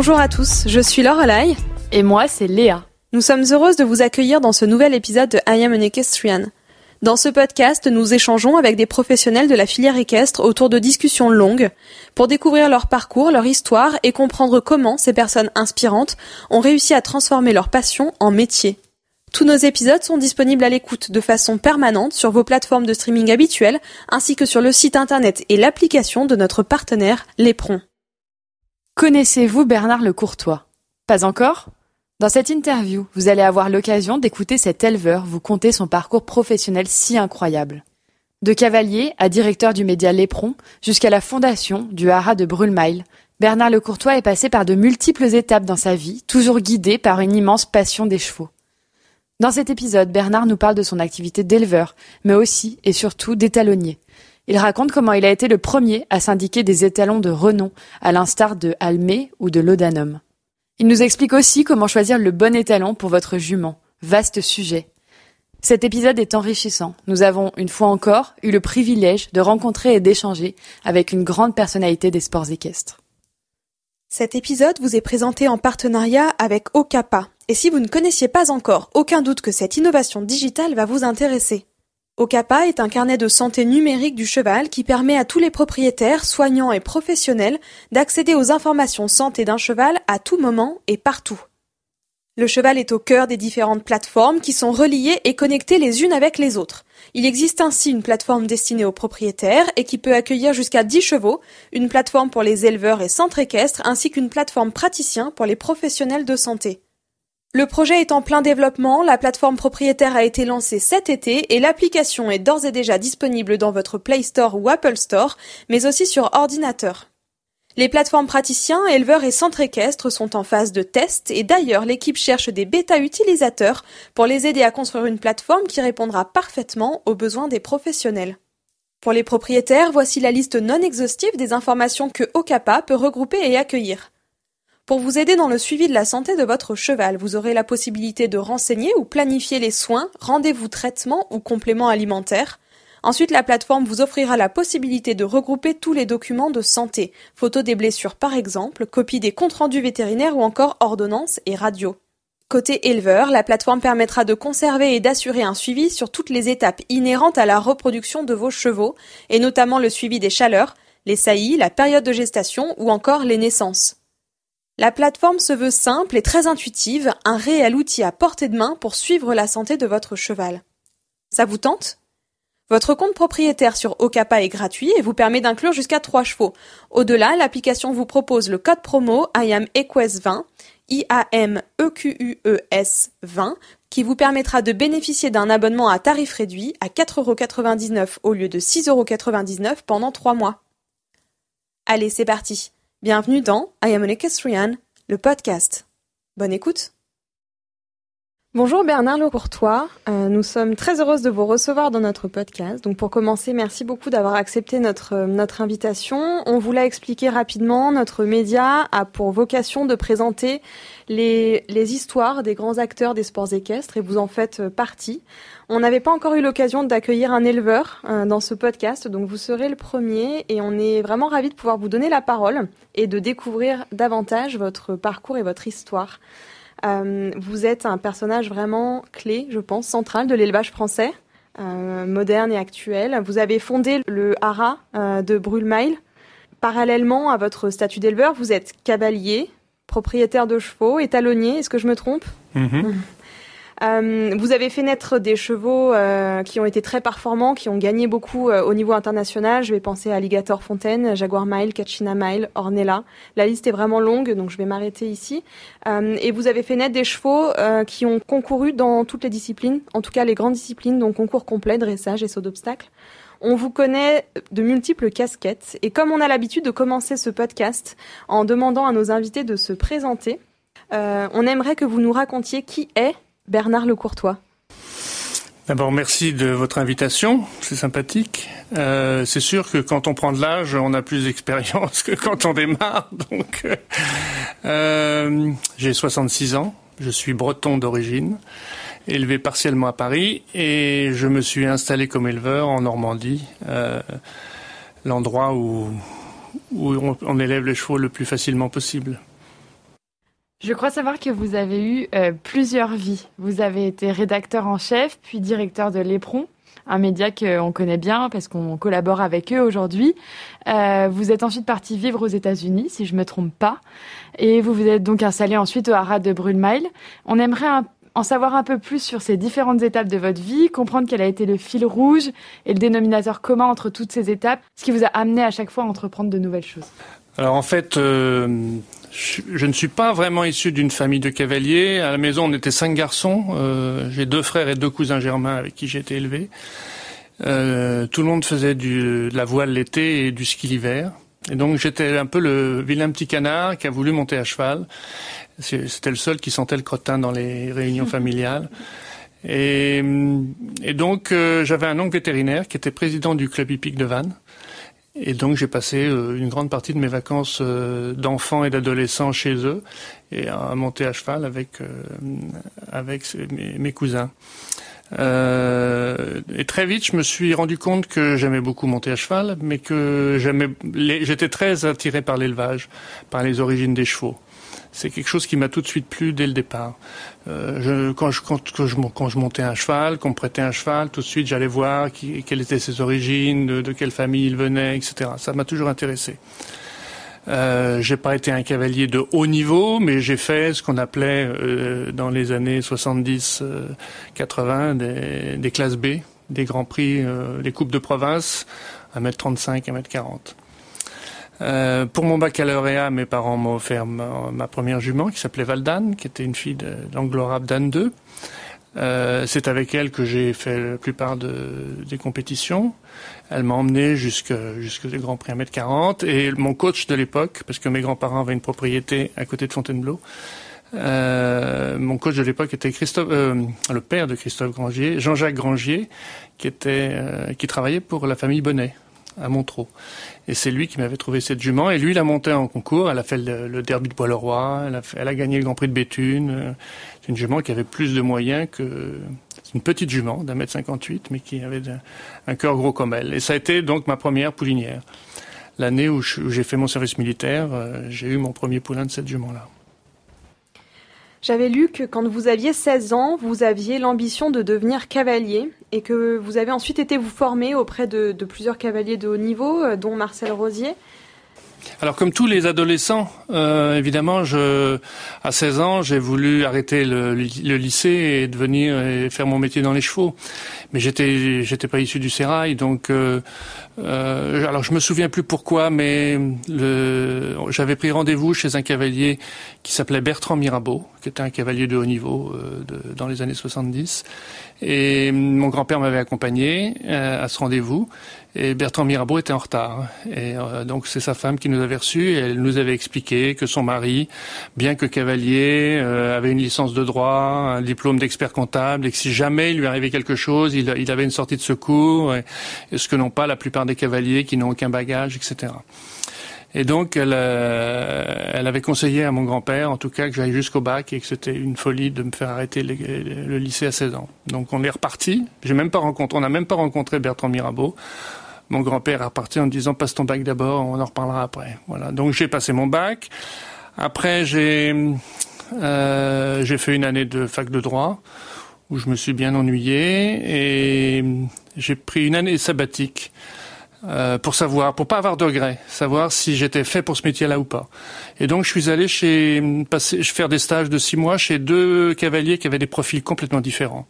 Bonjour à tous, je suis Lorelai. Et moi, c'est Léa. Nous sommes heureuses de vous accueillir dans ce nouvel épisode de I Am an Equestrian. Dans ce podcast, nous échangeons avec des professionnels de la filière équestre autour de discussions longues pour découvrir leur parcours, leur histoire et comprendre comment ces personnes inspirantes ont réussi à transformer leur passion en métier. Tous nos épisodes sont disponibles à l'écoute de façon permanente sur vos plateformes de streaming habituelles ainsi que sur le site internet et l'application de notre partenaire Lépron. Connaissez-vous Bernard le Courtois Pas encore? Dans cette interview, vous allez avoir l'occasion d'écouter cet éleveur vous conter son parcours professionnel si incroyable. De cavalier à directeur du média Lépron jusqu'à la fondation du haras de Brulmail, Bernard le Courtois est passé par de multiples étapes dans sa vie, toujours guidé par une immense passion des chevaux. Dans cet épisode, Bernard nous parle de son activité d'éleveur, mais aussi et surtout d'étalonnier. Il raconte comment il a été le premier à syndiquer des étalons de renom, à l'instar de Almé ou de Laudanum. Il nous explique aussi comment choisir le bon étalon pour votre jument. Vaste sujet. Cet épisode est enrichissant. Nous avons, une fois encore, eu le privilège de rencontrer et d'échanger avec une grande personnalité des sports équestres. Cet épisode vous est présenté en partenariat avec Okapa. Et si vous ne connaissiez pas encore, aucun doute que cette innovation digitale va vous intéresser. Okapa est un carnet de santé numérique du cheval qui permet à tous les propriétaires, soignants et professionnels d'accéder aux informations santé d'un cheval à tout moment et partout. Le cheval est au cœur des différentes plateformes qui sont reliées et connectées les unes avec les autres. Il existe ainsi une plateforme destinée aux propriétaires et qui peut accueillir jusqu'à 10 chevaux, une plateforme pour les éleveurs et centres équestres ainsi qu'une plateforme praticien pour les professionnels de santé. Le projet est en plein développement, la plateforme propriétaire a été lancée cet été et l'application est d'ores et déjà disponible dans votre Play Store ou Apple Store, mais aussi sur ordinateur. Les plateformes praticiens, éleveurs et centres équestres sont en phase de test et d'ailleurs l'équipe cherche des bêta utilisateurs pour les aider à construire une plateforme qui répondra parfaitement aux besoins des professionnels. Pour les propriétaires, voici la liste non exhaustive des informations que Okapa peut regrouper et accueillir. Pour vous aider dans le suivi de la santé de votre cheval, vous aurez la possibilité de renseigner ou planifier les soins, rendez-vous traitements ou compléments alimentaires. Ensuite, la plateforme vous offrira la possibilité de regrouper tous les documents de santé, photos des blessures par exemple, copies des comptes rendus vétérinaires ou encore ordonnances et radios. Côté éleveur, la plateforme permettra de conserver et d'assurer un suivi sur toutes les étapes inhérentes à la reproduction de vos chevaux, et notamment le suivi des chaleurs, les saillies, la période de gestation ou encore les naissances. La plateforme se veut simple et très intuitive, un réel outil à portée de main pour suivre la santé de votre cheval. Ça vous tente? Votre compte propriétaire sur Okapa est gratuit et vous permet d'inclure jusqu'à 3 chevaux. Au-delà, l'application vous propose le code promo IAMEQUES20, I-A-M-E-Q-U-E-S 20, qui vous permettra de bénéficier d'un abonnement à tarif réduit à 4,99€ au lieu de 6,99€ pendant 3 mois. Allez, c'est parti Bienvenue dans I Am an Equestrian, le podcast. Bonne écoute. Bonjour Bernard Lecourtois, euh, nous sommes très heureuses de vous recevoir dans notre podcast. Donc pour commencer, merci beaucoup d'avoir accepté notre, euh, notre invitation. On vous l'a expliqué rapidement, notre média a pour vocation de présenter les, les histoires des grands acteurs des sports équestres et vous en faites euh, partie. On n'avait pas encore eu l'occasion d'accueillir un éleveur euh, dans ce podcast, donc vous serez le premier et on est vraiment ravis de pouvoir vous donner la parole et de découvrir davantage votre parcours et votre histoire. Euh, vous êtes un personnage vraiment clé, je pense, central de l'élevage français, euh, moderne et actuel. Vous avez fondé le haras de Brulmail. Parallèlement à votre statut d'éleveur, vous êtes cavalier, propriétaire de chevaux, étalonnier, est-ce que je me trompe? Mm-hmm. Euh, vous avez fait naître des chevaux euh, qui ont été très performants, qui ont gagné beaucoup euh, au niveau international. Je vais penser à Alligator Fontaine, Jaguar Mile, Kachina Mile, Ornella. La liste est vraiment longue, donc je vais m'arrêter ici. et vous avez fait naître des chevaux qui ont concouru dans toutes les disciplines, en tout cas les grandes disciplines, donc concours complet, dressage et saut d'obstacle. On vous connaît de multiples casquettes et comme on a l'habitude de commencer ce podcast en demandant à nos invités de se présenter, on aimerait que vous nous racontiez qui est Bernard Lecourtois. D'abord, merci de votre invitation, c'est sympathique. Euh, c'est sûr que quand on prend de l'âge, on a plus d'expérience que quand on démarre. Donc, euh, j'ai 66 ans, je suis breton d'origine, élevé partiellement à Paris, et je me suis installé comme éleveur en Normandie, euh, l'endroit où on élève les chevaux le plus facilement possible. Je crois savoir que vous avez eu euh, plusieurs vies. Vous avez été rédacteur en chef, puis directeur de l'Éperon, un média qu'on connaît bien parce qu'on collabore avec eux aujourd'hui. Euh, vous êtes ensuite parti vivre aux États-Unis, si je me trompe pas, et vous vous êtes donc installé ensuite au Haras de Brulmail. On aimerait en savoir un peu plus sur ces différentes étapes de votre vie, comprendre quel a été le fil rouge et le dénominateur commun entre toutes ces étapes, ce qui vous a amené à chaque fois à entreprendre de nouvelles choses. Alors en fait, euh, je, ne suis pas vraiment issu d'une famille de cavaliers. À la maison, on était cinq garçons. Euh, j'ai deux frères et deux cousins germains avec qui j'ai été élevé. Euh, tout le monde faisait du, de la voile l'été et du ski l'hiver. Et donc j'étais un peu le vilain petit canard qui a voulu monter à cheval. C'était le seul qui sentait le crottin dans les réunions familiales. Et, et donc euh, j'avais un oncle vétérinaire qui était président du club hippique de Vannes. Et donc j'ai passé euh, une grande partie de mes vacances euh, d'enfants et d'adolescents chez eux et à monter à cheval avec euh, avec mes, cousins. et très vite, je me suis rendu compte que j'aimais beaucoup monter à cheval, mais que j'étais très attiré par l'élevage, par les origines des chevaux c'est quelque chose qui m'a tout de suite plu dès le départ. Euh, quand, je, quand, je, montais un cheval, qu'on me prêtait un cheval, tout de suite j'allais voir qui, quelles étaient ses origines, de, quelle famille il venait, etc. Ça m'a toujours intéressé. Euh, j'ai pas été un cavalier de haut niveau, mais j'ai fait ce qu'on appelait euh, dans les années 70-80 euh, des, des, classes B, des grands prix, des coupes de province, 1m35, 1m40. Euh, pour mon baccalauréat, mes parents m'ont offert ma, première jument qui s'appelait Valdane, qui était une fille de l'anglo-arabe II. Euh, c'est avec elle que j'ai fait la plupart de, des compétitions. Elle m'a emmené jusque jusque grands prix à mètre 40 et mon coach de l'époque, parce que mes grands-parents avaient une propriété à côté de Fontainebleau. Euh, mon coach de l'époque était Christophe, euh, le père de Christophe Grangier, Jean-Jacques Grangier, qui était euh, qui travaillait pour la famille Bonnet à Montreux. Et c'est lui qui m'avait trouvé cette jument. Et lui, il a monté en concours. Elle a fait le, derby de Bois-le-Roi. Elle a, gagné le Grand Prix de Béthune. C'est une jument qui avait plus de moyens que... C'est une petite jument d'un mètre 58, mais qui avait un cœur gros comme elle. Et ça a été donc ma première poulinière. L'année où j'ai fait mon service militaire, euh, j'ai eu mon premier poulain de cette jument-là. J'avais lu que quand vous aviez 16 ans, vous aviez l'ambition de devenir cavalier et que vous avez ensuite été vous former auprès de, plusieurs cavaliers de haut niveau, euh, dont Marcel Rosier. Alors comme tous les adolescents, euh, évidemment, à 16 ans, j'ai voulu arrêter le, lycée et devenir faire mon métier dans les chevaux. Mais j'étais, j'étais pas issu du sérail, donc euh, euh, alors je me souviens plus pourquoi, mais le, j'avais pris rendez-vous chez un cavalier qui s'appelait Bertrand Mirabeau, qui était un cavalier de haut niveau euh, dans les années 70. Et mon grand-père m'avait accompagné euh, à ce rendez-vous. Et Bertrand Mirabeau était en retard. Et euh, donc c'est sa femme qui nous avait reçus et elle nous avait expliqué que son mari, bien que cavalier, euh, avait une licence de droit, un diplôme d'expert comptable et que si jamais il lui arrivait quelque chose, il, il avait une sortie de secours, et, ce que n'ont pas la plupart des cavaliers qui n'ont aucun bagage, etc. Et donc, elle, euh, elle avait conseillé à mon grand-père, en tout cas, que j'aille jusqu'au bac et que c'était une folie de me faire arrêter le, le, lycée à 16 ans. Donc, on est reparti. J'ai même pas rencontré, on n'a même pas rencontré Bertrand Mirabeau. Mon grand-père est reparti en disant passe ton bac d'abord, on en reparlera après. Voilà. Donc j'ai passé mon bac. Après j'ai euh, j'ai fait une année de fac de droit où je me suis bien ennuyé et j'ai pris une année sabbatique. Euh, pour savoir, pour pas avoir de regrets, savoir si j'étais fait pour ce métier-là ou pas. Et donc je suis allé chez passer, faire des stages de six mois chez deux cavaliers qui avaient des profils complètement différents.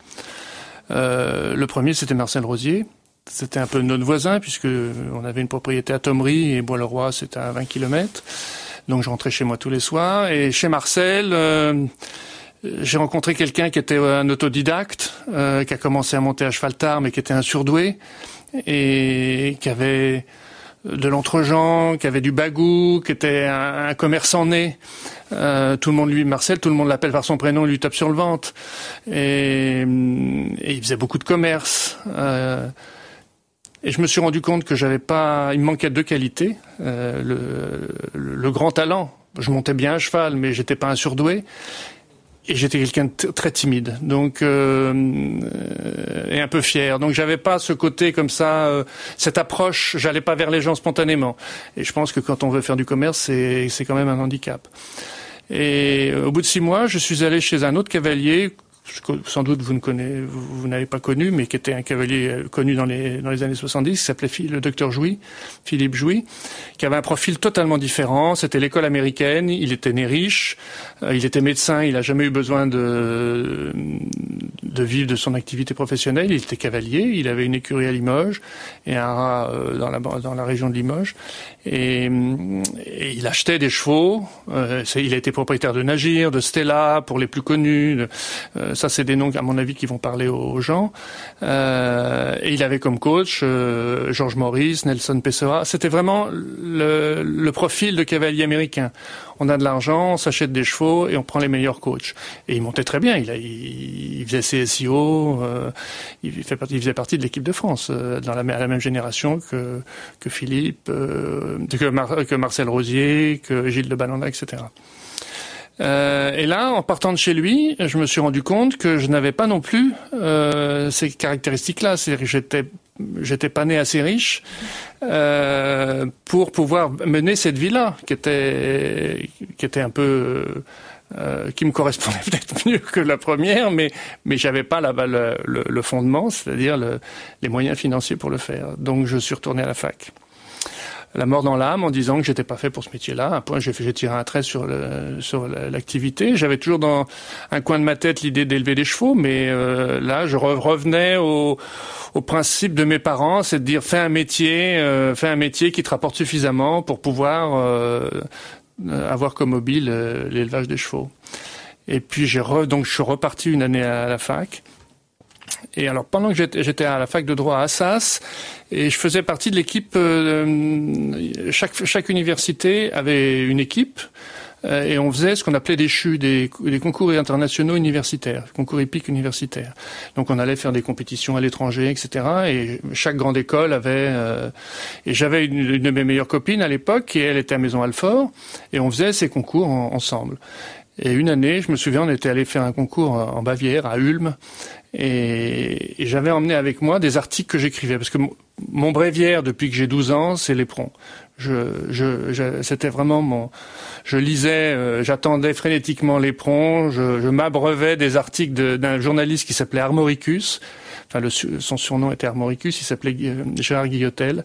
Euh, le premier c'était Marcel Rosier, c'était un peu notre voisin puisque on avait une propriété à Thomery et Bois-le-Roi c'était à 20 km. Donc je rentrais chez moi tous les soirs et chez Marcel euh, j'ai rencontré quelqu'un qui était un autodidacte, euh, qui a commencé à monter à cheval tard mais qui était un surdoué et qui avait de l'entregent, qui avait du bagou, qui était un, commerçant né. Euh, tout le monde lui, Marcel, tout le monde l'appelle par son prénom, lui tape sur le ventre. Et, il faisait beaucoup de commerce. Euh, et je me suis rendu compte que j'avais pas, il me manquait deux qualités. Euh, le, le, grand talent. Je montais bien à cheval, mais j'étais pas un surdoué. Et j'étais quelqu'un de très timide, donc euh, et un peu fier. Donc j'avais pas ce côté comme ça, euh, cette approche. J'allais pas vers les gens spontanément. Et je pense que quand on veut faire du commerce, c'est c'est quand même un handicap. Et au bout de six mois, je suis allé chez un autre cavalier sans doute vous ne connaissez, vous, n'avez pas connu, mais qui était un cavalier euh, connu dans les, dans les années 70, qui s'appelait le docteur Jouy, Philippe Jouy, qui avait un profil totalement différent. C'était l'école américaine, il était né riche, euh, il était médecin, il n'a jamais eu besoin de, de vivre de son activité professionnelle. Il était cavalier, il avait une écurie à Limoges et un rat euh, dans, la, dans la région de Limoges. Et, et il achetait des chevaux. il a été propriétaire de Nagir, de Stella, pour les plus connus. Euh, ça, c'est des noms, à mon avis, qui vont parler aux, gens. Euh, et il avait comme coach euh, George Morris, Nelson Pessoa. C'était vraiment le, le, profil de cavalier américain. On a de l'argent, on s'achète des chevaux et on prend les meilleurs coachs. Et il montait très bien. Il, a, il, faisait CSIO. Euh, il, fait il faisait partie de l'équipe de France, euh, dans la, à la même génération que, que Philippe, que, que Marcel Rosier, que Gilles de Balanda, etc. Euh, et là, en partant de chez lui, je me suis rendu compte que je n'avais pas non plus euh, ces caractéristiques-là. C'est-à-dire que j'étais j'étais pas né assez riche euh, pour pouvoir mener cette vie-là, qui était qui était un peu euh, qui me correspondait peut-être mieux que la première, mais mais j'avais pas la, le, le fondement, c'est-à-dire le, les moyens financiers pour le faire. Donc je suis retourné à la fac la mort dans l'âme en disant que j'étais pas fait pour ce métier-là. Un point, j'ai tiré un trait sur le, sur l'activité. J'avais toujours dans un coin de ma tête l'idée d'élever des chevaux, mais euh, là, je revenais au, au principe de mes parents, c'est de dire fais un métier, euh, fais un métier qui te rapporte suffisamment pour pouvoir euh, avoir comme mobile l'élevage des chevaux. Et puis j'ai donc je suis reparti une année à la fac. Et alors pendant que j'étais à la fac de droit à Assas, et je faisais partie de l'équipe. Euh, chaque, chaque université avait une équipe. Euh, et on faisait ce qu'on appelait des CHU, des, des, concours internationaux universitaires, concours épiques universitaires. Donc on allait faire des compétitions à l'étranger, etc. Et chaque grande école avait... Euh, et j'avais une, une, de mes meilleures copines à l'époque, et elle était à Maison Alfort, et on faisait ces concours ensemble. Et une année, je me souviens, on était allé faire un concours en Bavière, à Ulm, et, j'avais emmené avec moi des articles que j'écrivais, parce que mon bréviaire depuis que j'ai 12 ans, c'est l'éperon. Je, je, c'était vraiment mon. Je lisais, euh, j'attendais frénétiquement l'éperon. Je, je m'abreuvais des articles d'un journaliste qui s'appelait Armoricus. Enfin, le, son surnom était Armoricus. Il s'appelait Gérard Guillotel.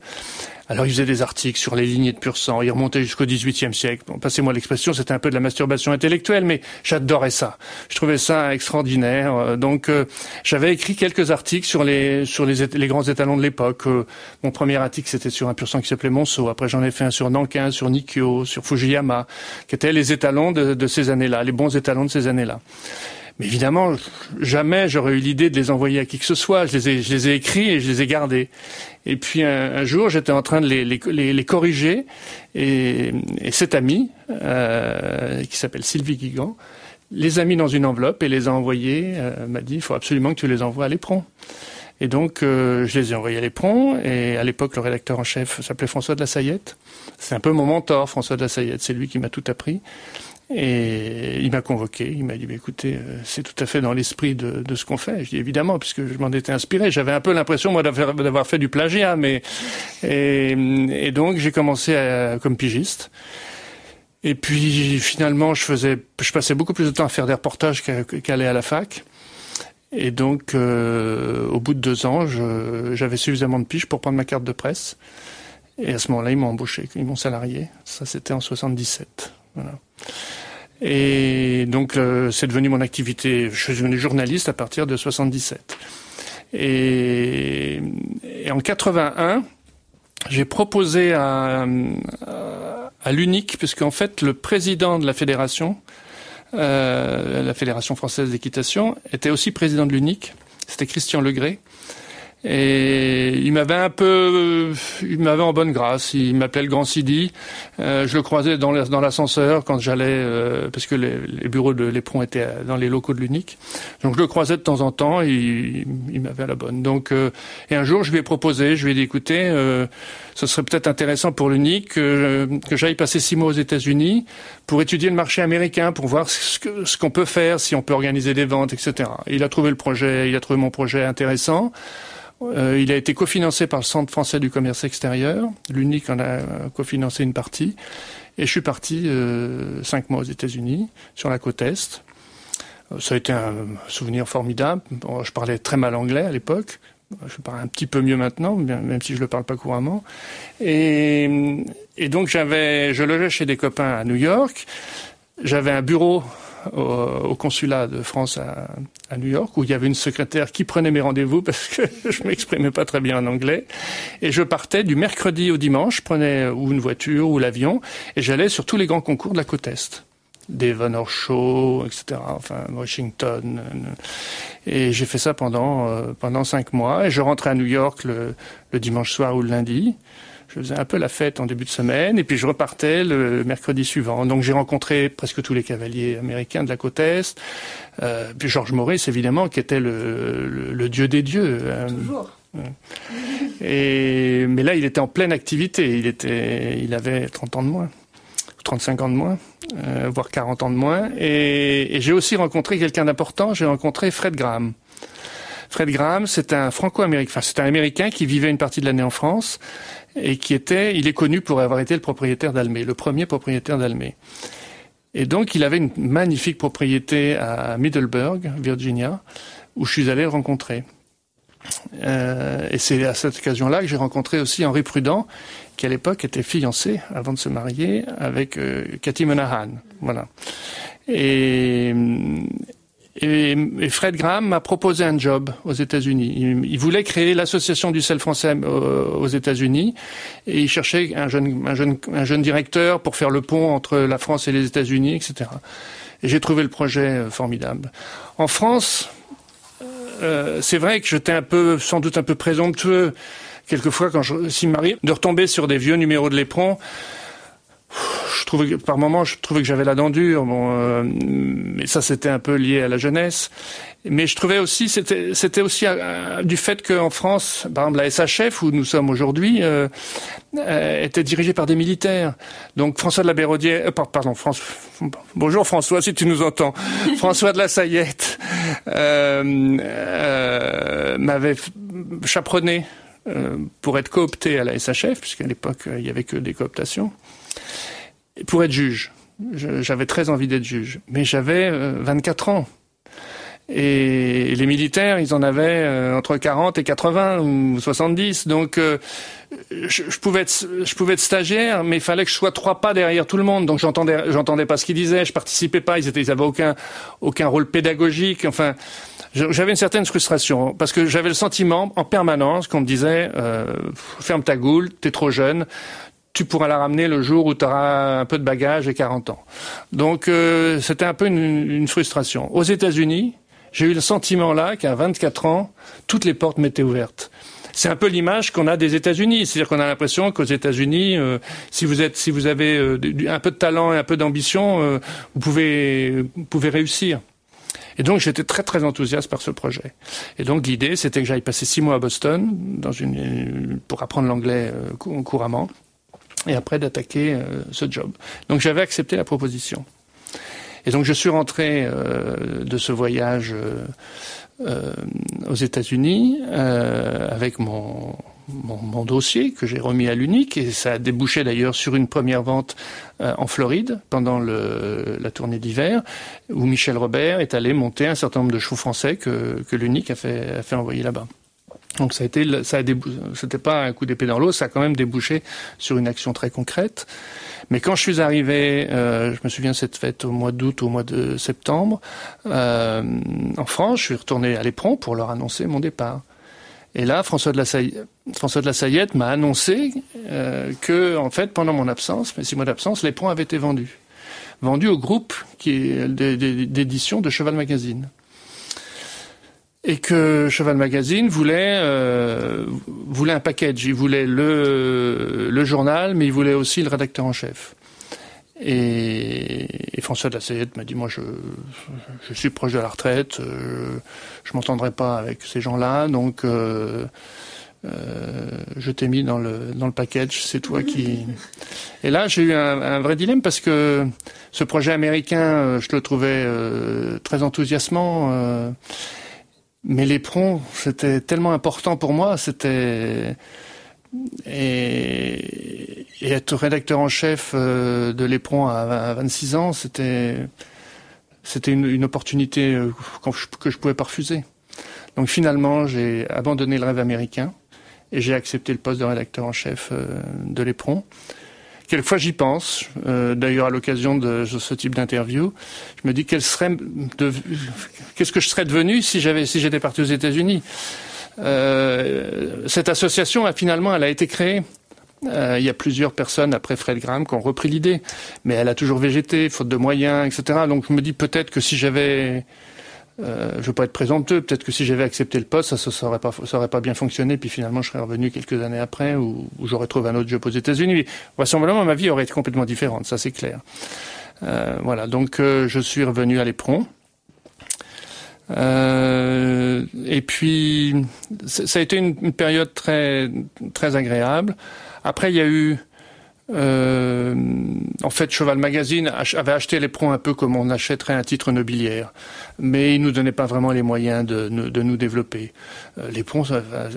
Alors il faisait des articles sur les lignées de pur sang, il remontait jusqu'au XVIIIe siècle. Bon, passez-moi l'expression, c'était un peu de la masturbation intellectuelle, mais j'adorais ça. Je trouvais ça extraordinaire. Euh, donc euh, j'avais écrit quelques articles sur les sur les, les grands étalons de l'époque. Euh, mon premier article c'était sur un pur sang qui s'appelait Monceau. Après j'en ai fait un sur Nankin, sur Nikio, sur Fujiyama, qui étaient les étalons de, de ces années-là, les bons étalons de ces années-là. Mais évidemment, jamais j'aurais eu l'idée de les envoyer à qui que ce soit. Je les ai, je les ai écrits et je les ai gardés. Et puis un, jour, j'étais en train de les, les, les corriger et, et cette amie, euh, qui s'appelle Sylvie Guigan, les a mis dans une enveloppe et les a envoyés. Euh, m'a dit, il faut absolument que tu les envoies à l'éperon. Et donc, euh, je les ai envoyés à l'éperon. Et à l'époque, le rédacteur en chef s'appelait François de la Sayette. C'est un peu mon mentor, François de la Sayette. C'est lui qui m'a tout appris. Et il m'a convoqué, il m'a dit, écoutez, euh, c'est tout à fait dans l'esprit de, ce qu'on fait. Je dis évidemment, puisque je m'en étais inspiré. J'avais un peu l'impression, moi, d'avoir fait du plagiat, mais et, donc j'ai commencé comme pigiste. Et puis finalement, je faisais, je passais beaucoup plus de temps à faire des reportages qu'à aller à la fac. Et donc, euh, au bout de deux ans, j'avais suffisamment de piges pour prendre ma carte de presse. Et à ce moment-là, ils m'ont embauché, ils m'ont salarié. Ça, c'était en 77. Et donc, euh, c'est devenu mon activité. Je suis devenu journaliste à partir de 77. Et, en 81, j'ai proposé à, à, l'UNIC, puisqu'en fait, le président de la fédération, euh, la Fédération française d'équitation, était aussi président de l'UNIC. C'était Christian Legré. Et il m'avait un peu, il m'avait en bonne grâce. Il m'appelait le Grand Sidi. Euh, je le croisais dans l'ascenseur quand j'allais, euh, parce que les, bureaux de l'éperon étaient dans les locaux de l'UNIC. Donc je le croisais de temps en temps. Et il, m'avait à la bonne. Donc euh, et un jour je lui ai proposé, je lui ai dit écoutez, euh, ce serait peut-être intéressant pour l'UNIC que, que j'aille passer six mois aux États-Unis pour étudier le marché américain, pour voir ce qu'on ce qu'on peut faire, si on peut organiser des ventes, etc. Et il a trouvé le projet, il a trouvé mon projet intéressant. Euh, il a été cofinancé par le Centre français du commerce extérieur. L'unique en a cofinancé une partie. Et je suis parti euh, cinq mois aux États-Unis, sur la côte Est. Euh, ça a été un souvenir formidable. je parlais très mal anglais à l'époque. Je parle un petit peu mieux maintenant, même si je le parle pas couramment. Et, et donc j'avais, je logeais chez des copains à New York. J'avais un bureau au, consulat de France à, à, New York, où il y avait une secrétaire qui prenait mes rendez-vous parce que je m'exprimais pas très bien en anglais. Et je partais du mercredi au dimanche, je prenais ou une voiture ou l'avion, et j'allais sur tous les grands concours de la côte Est. Devon Show, etc. Enfin, Washington. Et j'ai fait ça pendant euh, pendant cinq mois. Et je rentrais à New York le, le dimanche soir ou le lundi je faisais un peu la fête en début de semaine et puis je repartais le mercredi suivant. Donc j'ai rencontré presque tous les cavaliers américains de la côte est. Euh, puis Georges Maurice évidemment qui était le, le, dieu des dieux. Hein. Toujours. Et mais là il était en pleine activité. Il était, il avait 30 ans de moins. 35 ans de moins, euh, voire 40 ans de moins. Et, et j'ai aussi rencontré quelqu'un d'important, j'ai rencontré Fred Graham. Fred Graham, c'est un franco-américain, enfin, c'est un américain qui vivait une partie de l'année en France et qui était, il est connu pour avoir été le propriétaire d'Almé, le premier propriétaire d'Almé. Et donc, il avait une magnifique propriété à Middleburg, Virginia, où je suis allé le rencontrer. Euh, et c'est à cette occasion-là que j'ai rencontré aussi Henri Prudent, qui à l'époque était fiancé, avant de se marier, avec euh, Cathy Monahan. Voilà. Et, et, Fred Graham m'a proposé un job aux États-Unis. Il, voulait créer l'association du sel français euh, aux États-Unis et il cherchait un jeune, un, jeune, un jeune directeur pour faire le pont entre la France et les États-Unis, etc. Et j'ai trouvé le projet euh, formidable. En France, euh, c'est vrai que j'étais un peu, sans doute un peu présomptueux quelquefois quand je, s'il m'arrive de retomber sur des vieux numéros de l'éperon je trouvais que, par moment, je trouvais que j'avais la dent dure. Bon, euh, mais ça, c'était un peu lié à la jeunesse. Mais je trouvais aussi, c'était, c'était aussi euh, du fait qu'en France, par exemple, la SHF où nous sommes aujourd'hui, euh, était dirigée par des militaires. Donc François de la Béraudière, pardon, France, bonjour François, si tu nous entends, François de la Sayette m'avait chaperonné pour être coopté à la SHF, puisqu'à l'époque il y avait que des cooptations pour être juge. J'avais très envie d'être juge, mais j'avais 24 euh, ans. Et les militaires, ils en avaient euh, entre 40 et 80 ou 70. Donc, euh, je, pouvais être, stagiaire, mais il fallait que je sois trois pas derrière tout le monde. Donc, j'entendais, pas ce qu'ils disaient, je participais pas. Ils étaient, ils avaient aucun, rôle pédagogique. Enfin, j'avais une certaine frustration parce que j'avais le sentiment en permanence qu'on me disait ferme ta goule, t'es trop jeune, tu pourras la ramener le jour où tu auras un peu de bagage et 40 ans. Donc euh, c'était un peu une, une, frustration. Aux États-Unis, j'ai eu le sentiment là qu'à 24 ans, toutes les portes m'étaient ouvertes. C'est un peu l'image qu'on a des États-Unis, c'est-à-dire qu'on a l'impression qu'aux États-Unis, euh, si vous êtes, si vous avez euh, un peu de talent et un peu d'ambition, vous pouvez, vous pouvez réussir. Et donc j'étais très très enthousiaste par ce projet. Et donc l'idée c'était que j'aille passer six mois à Boston dans une, pour apprendre l'anglais couramment et après d'attaquer euh, ce job. Donc j'avais accepté la proposition. Et donc je suis rentré euh, de ce voyage euh, aux États-Unis avec mon, dossier que j'ai remis à l'unique et ça a débouché d'ailleurs sur une première vente en Floride pendant la tournée d'hiver où Michel Robert est allé monter un certain nombre de chevaux français que, que l'unique a fait, a fait envoyer là-bas. Donc ça a été, ça a c'était pas un coup d'épée dans l'eau, ça a quand même débouché sur une action très concrète. Mais quand je suis arrivé, euh, je me souviens de cette fête au mois d'août, au mois de septembre, euh, en France, je suis retourné à l'éperon pour leur annoncer mon départ. Et là, François de la, Sayette m'a annoncé euh, que, en fait, pendant mon absence, mes six mois d'absence, l'éperon avait été vendu, vendu au groupe qui d'édition de Cheval Magazine et que Cheval Magazine voulait euh, voulait un package. Il voulait le le journal, mais il voulait aussi le rédacteur en chef. Et, et François de la Sayette m'a dit moi je je suis proche de la retraite, euh, je m'entendrai pas avec ces gens-là, donc euh, euh, je t'ai mis dans le dans le package, c'est toi qui. Et là, j'ai eu un, un, vrai dilemme parce que ce projet américain, euh, je le trouvais euh, très enthousiasmant Mais l'éperon, c'était tellement important pour moi, c'était et, être rédacteur en chef euh, de l'éperon à 26 ans, c'était c'était une, opportunité euh, que je pouvais pas refuser. Donc finalement, j'ai abandonné le rêve américain et j'ai accepté le poste de rédacteur en chef euh, de l'éperon. Quelquefois j'y pense, d'ailleurs à l'occasion de ce type d'interview, je me dis qu'est-ce que je serais devenu si j'avais si j'étais parti aux États-Unis? Euh, cette association, finalement, elle a été créée. Euh, il y a plusieurs personnes après Fred Graham qui ont repris l'idée, mais elle a toujours végété, faute de moyens, etc. Donc je me dis peut-être que si j'avais euh, je veux pas être présomptueux, peut-être que si j'avais accepté le poste, ça, pas, ça pas bien fonctionné, puis finalement je serais revenu quelques années après, ou, j'aurais trouvé un autre job aux États-Unis. Vraisemblablement, ma vie aurait été complètement différente, ça c'est clair. Euh, voilà, donc euh, je suis revenu à l'Éperon. Euh, et puis, ça a été une, période très agréable. Après, il y a eu, euh, en fait, Cheval Magazine avait acheté l'éperon un peu comme on achèterait un titre nobiliaire, mais il nous donnait pas vraiment les moyens de, nous développer. Euh, l'éperon,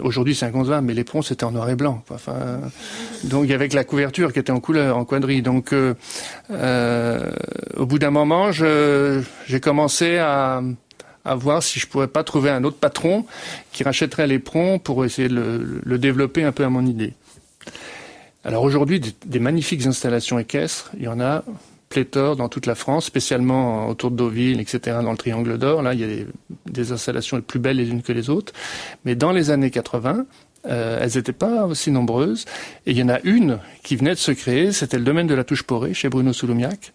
aujourd'hui c'est un gonzin, mais l'éperon c'était en noir et blanc. Donc il y avait la couverture qui était en couleur, en quadrille. Donc, euh, euh au bout d'un moment, j'ai commencé à à voir si je pourrais pas trouver un autre patron qui rachèterait l'éperon pour essayer de le, développer un peu à mon idée. Alors aujourd'hui, des, magnifiques installations équestres, il y en a pléthore dans toute la France, spécialement autour de Deauville, etc., dans le Triangle d'Or. Là, il y a des, installations plus belles les unes que les autres. Mais dans les années 80, euh, elles n'étaient pas aussi nombreuses. Et il y en a une qui venait de se créer, c'était le domaine de la Touche Porée, chez Bruno Souloumiac.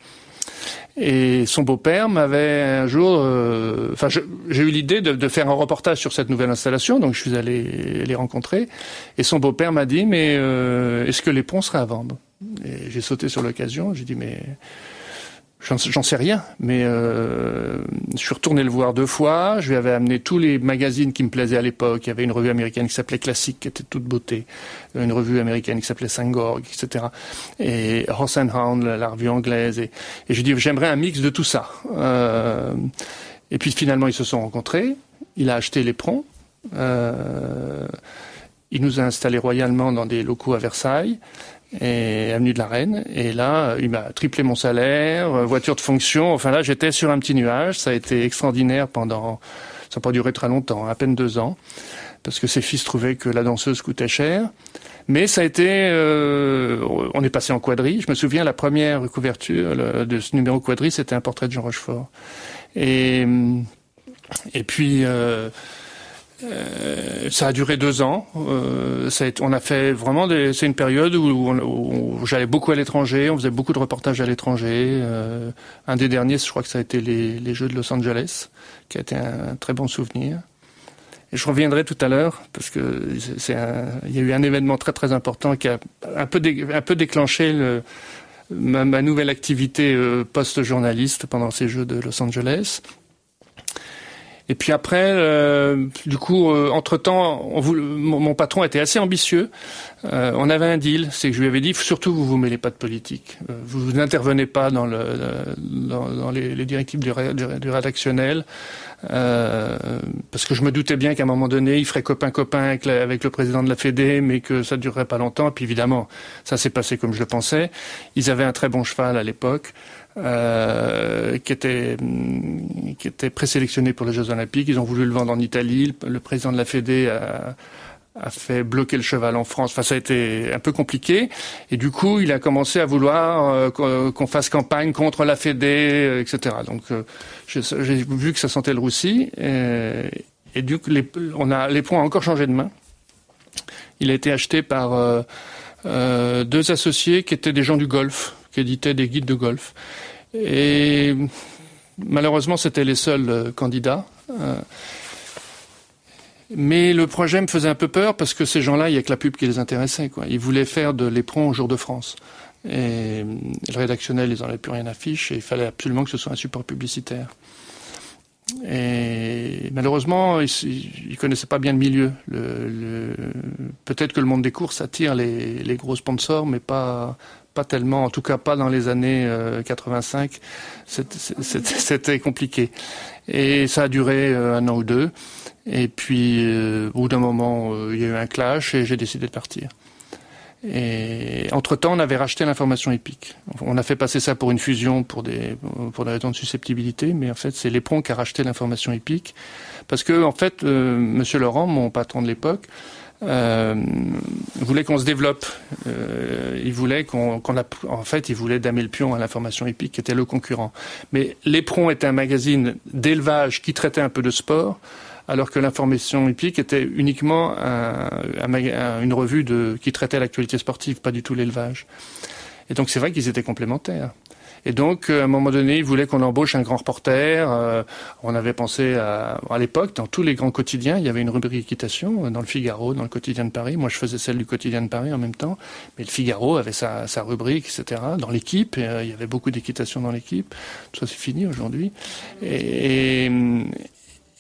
Et son beau-père m'avait un jour, euh, enfin, j'ai eu l'idée de, de, faire un reportage sur cette nouvelle installation, donc je suis allé les rencontrer. Et son beau-père m'a dit, mais euh, est-ce que les ponts seraient à vendre? Et j'ai sauté sur l'occasion. J'ai dit, mais J'en sais rien, mais euh, je suis retourné le voir deux fois. Je lui avais amené tous les magazines qui me plaisaient à l'époque. Il y avait une revue américaine qui s'appelait Classique, qui était toute beauté. Une revue américaine qui s'appelait Sangorg, etc. Et Horse and Hound, la, revue anglaise. Et, et je lui ai dit, j'aimerais un mix de tout ça. Euh, et puis finalement, ils se sont rencontrés. Il a acheté pronts. Euh, il nous a installés royalement dans des locaux à Versailles et avenue de la Reine. Et là, il m'a triplé mon salaire, euh, voiture de fonction. Enfin là, j'étais sur un petit nuage. Ça a été extraordinaire pendant, ça n'a pas duré très longtemps, à peine deux ans, parce que ses fils trouvaient que la danseuse coûtait cher. Mais ça a été, euh, on est passé en quadrille. Je me souviens la première couverture de ce numéro quadrille, c'était un portrait de Jean Rochefort. Et et puis. Euh, euh, ça a duré deux ans. Euh, on a fait vraiment. C'est une période où, j'allais beaucoup à l'étranger. On faisait beaucoup de reportages à l'étranger. Euh, un des derniers, je crois que ça a été les, Jeux de Los Angeles, qui a été un, très bon souvenir. Et je reviendrai tout à l'heure parce que il y a eu un événement très très important qui a un peu déclenché le, ma, nouvelle activité post-journaliste pendant ces Jeux de Los Angeles. Et puis après, euh, du coup, euh, entre-temps, mon, patron était assez ambitieux. Euh, on avait un deal, c'est que je lui avais dit, surtout vous vous mêlez pas de politique. vous n'intervenez pas dans, le, dans, les, directives du, du, rédactionnel. parce que je me doutais bien qu'à un moment donné, il ferait copain-copain avec, avec, le président de la Fédé, mais que ça durerait pas longtemps. Et puis évidemment, ça s'est passé comme je le pensais. Ils avaient un très bon cheval à l'époque. Euh, qui était mm, qui était présélectionné pour les Jeux Olympiques. Ils ont voulu le vendre en Italie. Le, président de la Fédé a, a, fait bloquer le cheval en France. Enfin, ça a été un peu compliqué. Et du coup, il a commencé à vouloir euh, qu'on fasse campagne contre la Fédé, euh, etc. Donc, j'ai vu que ça sentait le roussi. Et, et du coup, les, on a les points ont encore changé de main. Il a été acheté par deux associés qui étaient des gens du golf qui éditait des guides de golf. Et malheureusement, c'était les seuls euh, candidats. Euh, mais le projet me faisait un peu peur parce que ces gens-là, il n'y a que la pub qui les intéressait. Quoi. Ils voulaient faire de l'éperon au Jour de France. Et le rédactionnel, ils n'en avaient plus rien à fiche et il fallait absolument que ce soit un support publicitaire. Et malheureusement, ils, ne connaissaient pas bien le milieu. Peut-être que le monde des courses attire les, gros sponsors, mais pas, pas tellement, en tout cas pas dans les années 85. C'était compliqué. Et ça a duré un an ou deux. Et puis, au bout d'un moment, il y a eu un clash et j'ai décidé de partir. Et entre-temps, on avait racheté l'information épique. On a fait passer ça pour une fusion pour des, raisons de susceptibilité, mais en fait, c'est l'EPRON qui a racheté l'information épique. Parce que, en fait, euh, Monsieur Laurent, mon patron de l'époque, euh, voulait qu'on se développe. Euh, il voulait qu'on, en fait, il voulait damer le pion à l'information épique, qui était le concurrent. Mais l'EPRON était un magazine d'élevage qui traitait un peu de sport alors que l'information hippique était uniquement une revue de, qui traitait l'actualité sportive, pas du tout l'élevage. Et donc c'est vrai qu'ils étaient complémentaires. Et donc, à un moment donné, ils voulaient qu'on embauche un grand reporter. Euh, on avait pensé à, à l'époque, dans tous les grands quotidiens, il y avait une rubrique équitation, dans le Figaro, dans le quotidien de Paris. Moi, je faisais celle du quotidien de Paris en même temps. Mais le Figaro avait sa, sa rubrique, etc. Dans l'équipe, euh, il y avait beaucoup d'équitation dans l'équipe. Tout ça, c'est fini aujourd'hui. Et, et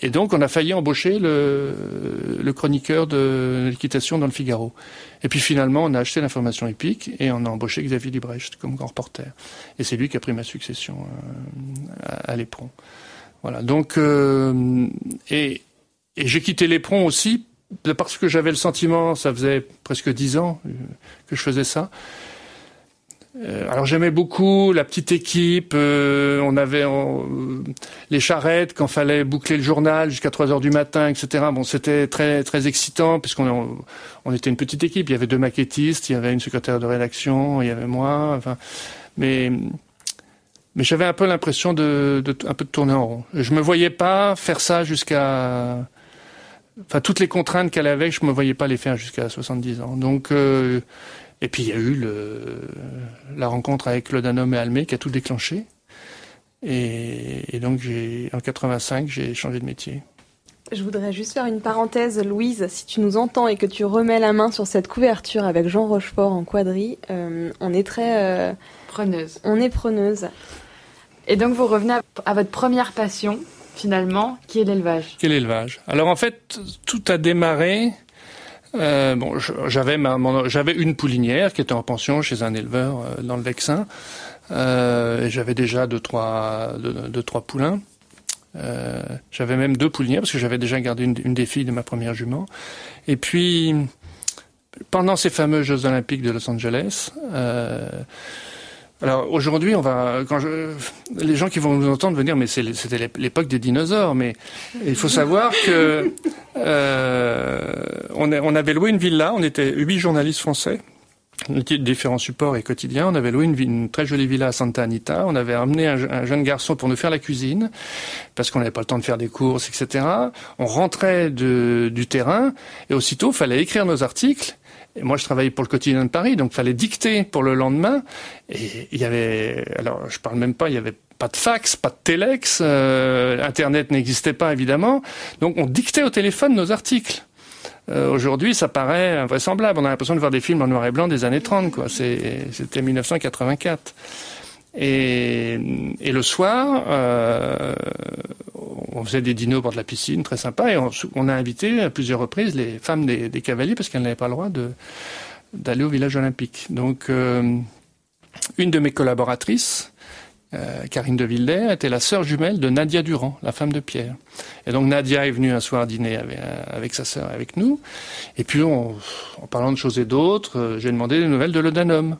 donc, on a failli embaucher le, chroniqueur de l'équitation dans le Figaro. Et puis finalement, on a acheté l'information épique et on a embauché Xavier Librecht comme grand reporter. Et c'est lui qui a pris ma succession euh, à, l'éperon. Voilà. Donc, euh, et, et j'ai quitté l'éperon aussi parce que j'avais le sentiment, ça faisait presque dix ans euh, que je faisais ça, euh, alors j'aimais beaucoup la petite équipe. Euh, on avait les charrettes quand fallait boucler le journal jusqu'à 3 heures du matin, etc. Bon, c'était très très excitant puisqu'on on était une petite équipe. Il y avait deux maquettistes, il y avait une secrétaire de rédaction, il y avait moi. Mais mais j'avais un peu l'impression de, de, un peu de tourner en rond. Je me voyais pas faire ça jusqu'à enfin toutes les contraintes qu'elle avait, je me voyais pas les faire jusqu'à 70 ans. Donc euh, et puis il y a eu le, la rencontre avec Claude et Almé qui a tout déclenché. Et, donc j'ai, en 85, j'ai changé de métier. Je voudrais juste faire une parenthèse, Louise, si tu nous entends et que tu remets la main sur cette couverture avec Jean Rochefort en quadrille, euh, on est très... Euh, preneuse. On est preneuse. Et donc vous revenez à, votre première passion, finalement, qui est l'élevage. Qui est l'élevage? Alors en fait, tout a démarré euh, bon, j'avais j'avais une poulinière qui était en pension chez un éleveur euh, dans le Vexin. Euh, j'avais déjà deux trois deux, trois poulains. Euh, j'avais même deux poulinières parce que j'avais déjà gardé une, une, des filles de ma première jument. Et puis pendant ces fameux Jeux Olympiques de Los Angeles. Euh, alors aujourd'hui, on va, quand je, les gens qui vont nous entendre venir, mais c'était l'époque des dinosaures. Mais il faut savoir que euh, on, avait loué une villa. On était huit journalistes français. Différents supports et quotidiens. On avait loué une, très jolie villa à Santa Anita. On avait amené un, un jeune garçon pour nous faire la cuisine parce qu'on n'avait pas le temps de faire des courses, etc. On rentrait du terrain et aussitôt, fallait écrire nos articles et moi, je travaillais pour le quotidien de Paris, donc fallait dicter pour le lendemain. Et il y avait, alors je parle même pas, il y avait pas de fax, pas de téléx, euh, Internet n'existait pas évidemment. Donc on dictait au téléphone nos articles. Euh, Aujourd'hui, ça paraît invraisemblable. On a l'impression de voir des films en noir et blanc des années 30, quoi. C'était 1984. Et, et, le soir, euh, on faisait des dinos au bord de la piscine, très sympa, et on, a invité à plusieurs reprises les femmes des, cavaliers parce qu'elles n'avaient pas le droit d'aller au village olympique. Donc, euh, une de mes collaboratrices, euh, Karine de Vilder, était la sœur jumelle de Nadia Durand, la femme de Pierre. Et donc Nadia est venue un soir dîner avec, avec sa sœur, avec nous. Et puis, en parlant de choses et d'autres, euh, j'ai demandé des nouvelles de l'Odanum.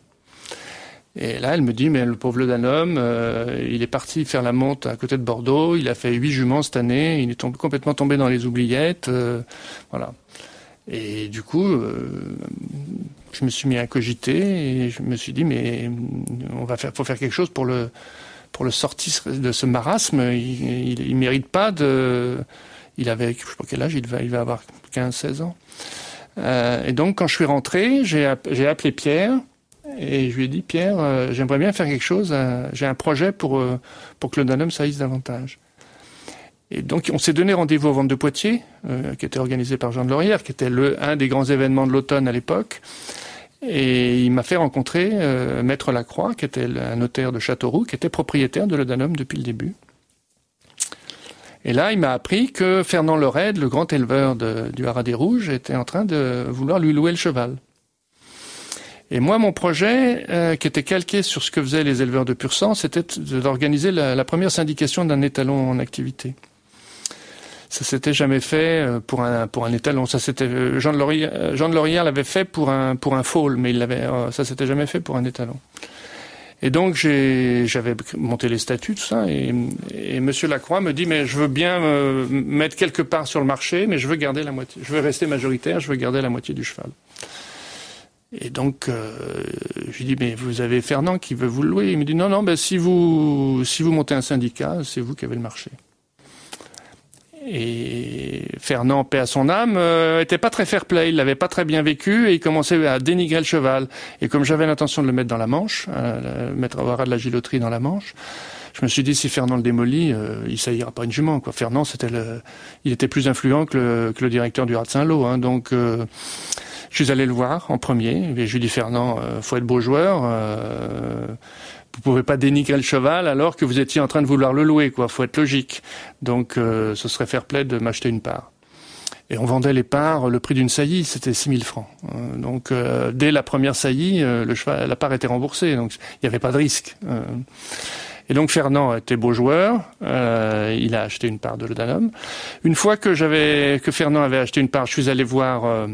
Et là, elle me dit, mais le pauvre homme, euh, il est parti faire la monte à côté de Bordeaux, il a fait huit juments cette année, il est complètement tombé dans les oubliettes, euh, voilà. Et du coup, euh, je me suis mis à cogiter et je me suis dit, mais on va faire, faut faire quelque chose pour le, pour le sortir de ce marasme. Il, il, mérite pas de, il avait, je sais pas quel âge, il va, il va avoir 15, 16 ans. et donc, quand je suis rentré, j'ai appelé Pierre et je lui ai dit, Pierre, euh, j'aimerais bien faire quelque chose. Euh, j'ai un projet pour, euh, pour que le Danum saillisse davantage. Et donc, on s'est donné rendez-vous au Vente de Poitiers, qui était organisé par Jean de Laurière, qui était le, un des grands événements de l'automne à l'époque. Et il m'a fait rencontrer Maître Lacroix, qui était un notaire de Châteauroux, qui était propriétaire de l'Odanum depuis le début. Et là, il m'a appris que Fernand Lored, le grand éleveur du Haras des Rouges, était en train de vouloir lui louer le cheval. Et moi, mon projet, euh, qui était calqué sur ce que faisaient les éleveurs de pur sang, c'était d'organiser la, première syndication d'un étalon en activité. Ça s'était jamais fait euh, pour un pour un étalon. Ça c'était euh, Jean de Laurière, Jean de Laurière l'avait fait pour un pour un mais il l'avait ça s'était jamais fait pour un étalon. Et donc j'avais monté les statuts, tout ça, et, et Monsieur Lacroix me dit mais je veux bien me mettre quelque part sur le marché, mais je veux garder la moitié, je veux rester majoritaire, je veux garder la moitié du cheval. Et donc euh, je lui dis mais vous avez Fernand qui veut vous louer. Il me dit non non ben si vous si vous montez un syndicat, c'est vous qui avez le marché. Et Fernand, paix à son âme, euh, pas très fair-play, il l'avait pas très bien vécu et il commençait à dénigrer le cheval. Et comme j'avais l'intention de le mettre dans la manche, euh, mettre avoir de la giloterie dans la manche, je me suis dit si Fernand le démolit, euh, il saillira pas une jument. Quoi. Fernand, c'était il était plus influent que le, que le directeur du Rat Saint-Lô. Hein, donc euh, je suis allé le voir en premier. Et je lui ai dit Fernand, euh, faut être beau joueur. Euh, vous pouvez pas dénigrer le cheval alors que vous étiez en train de vouloir le louer, quoi. Faut être logique. Donc, euh, ce serait fair play de m'acheter une part. Et on vendait les parts, le prix d'une saillie, c'était 6000 francs. Euh, donc, euh, dès la première saillie, la part était remboursée. Donc, il n'y avait pas de risque. Et donc, Fernand était beau joueur. il a acheté une part de l'Odanum. Une fois que j'avais, que Fernand avait acheté une part, je suis allé voir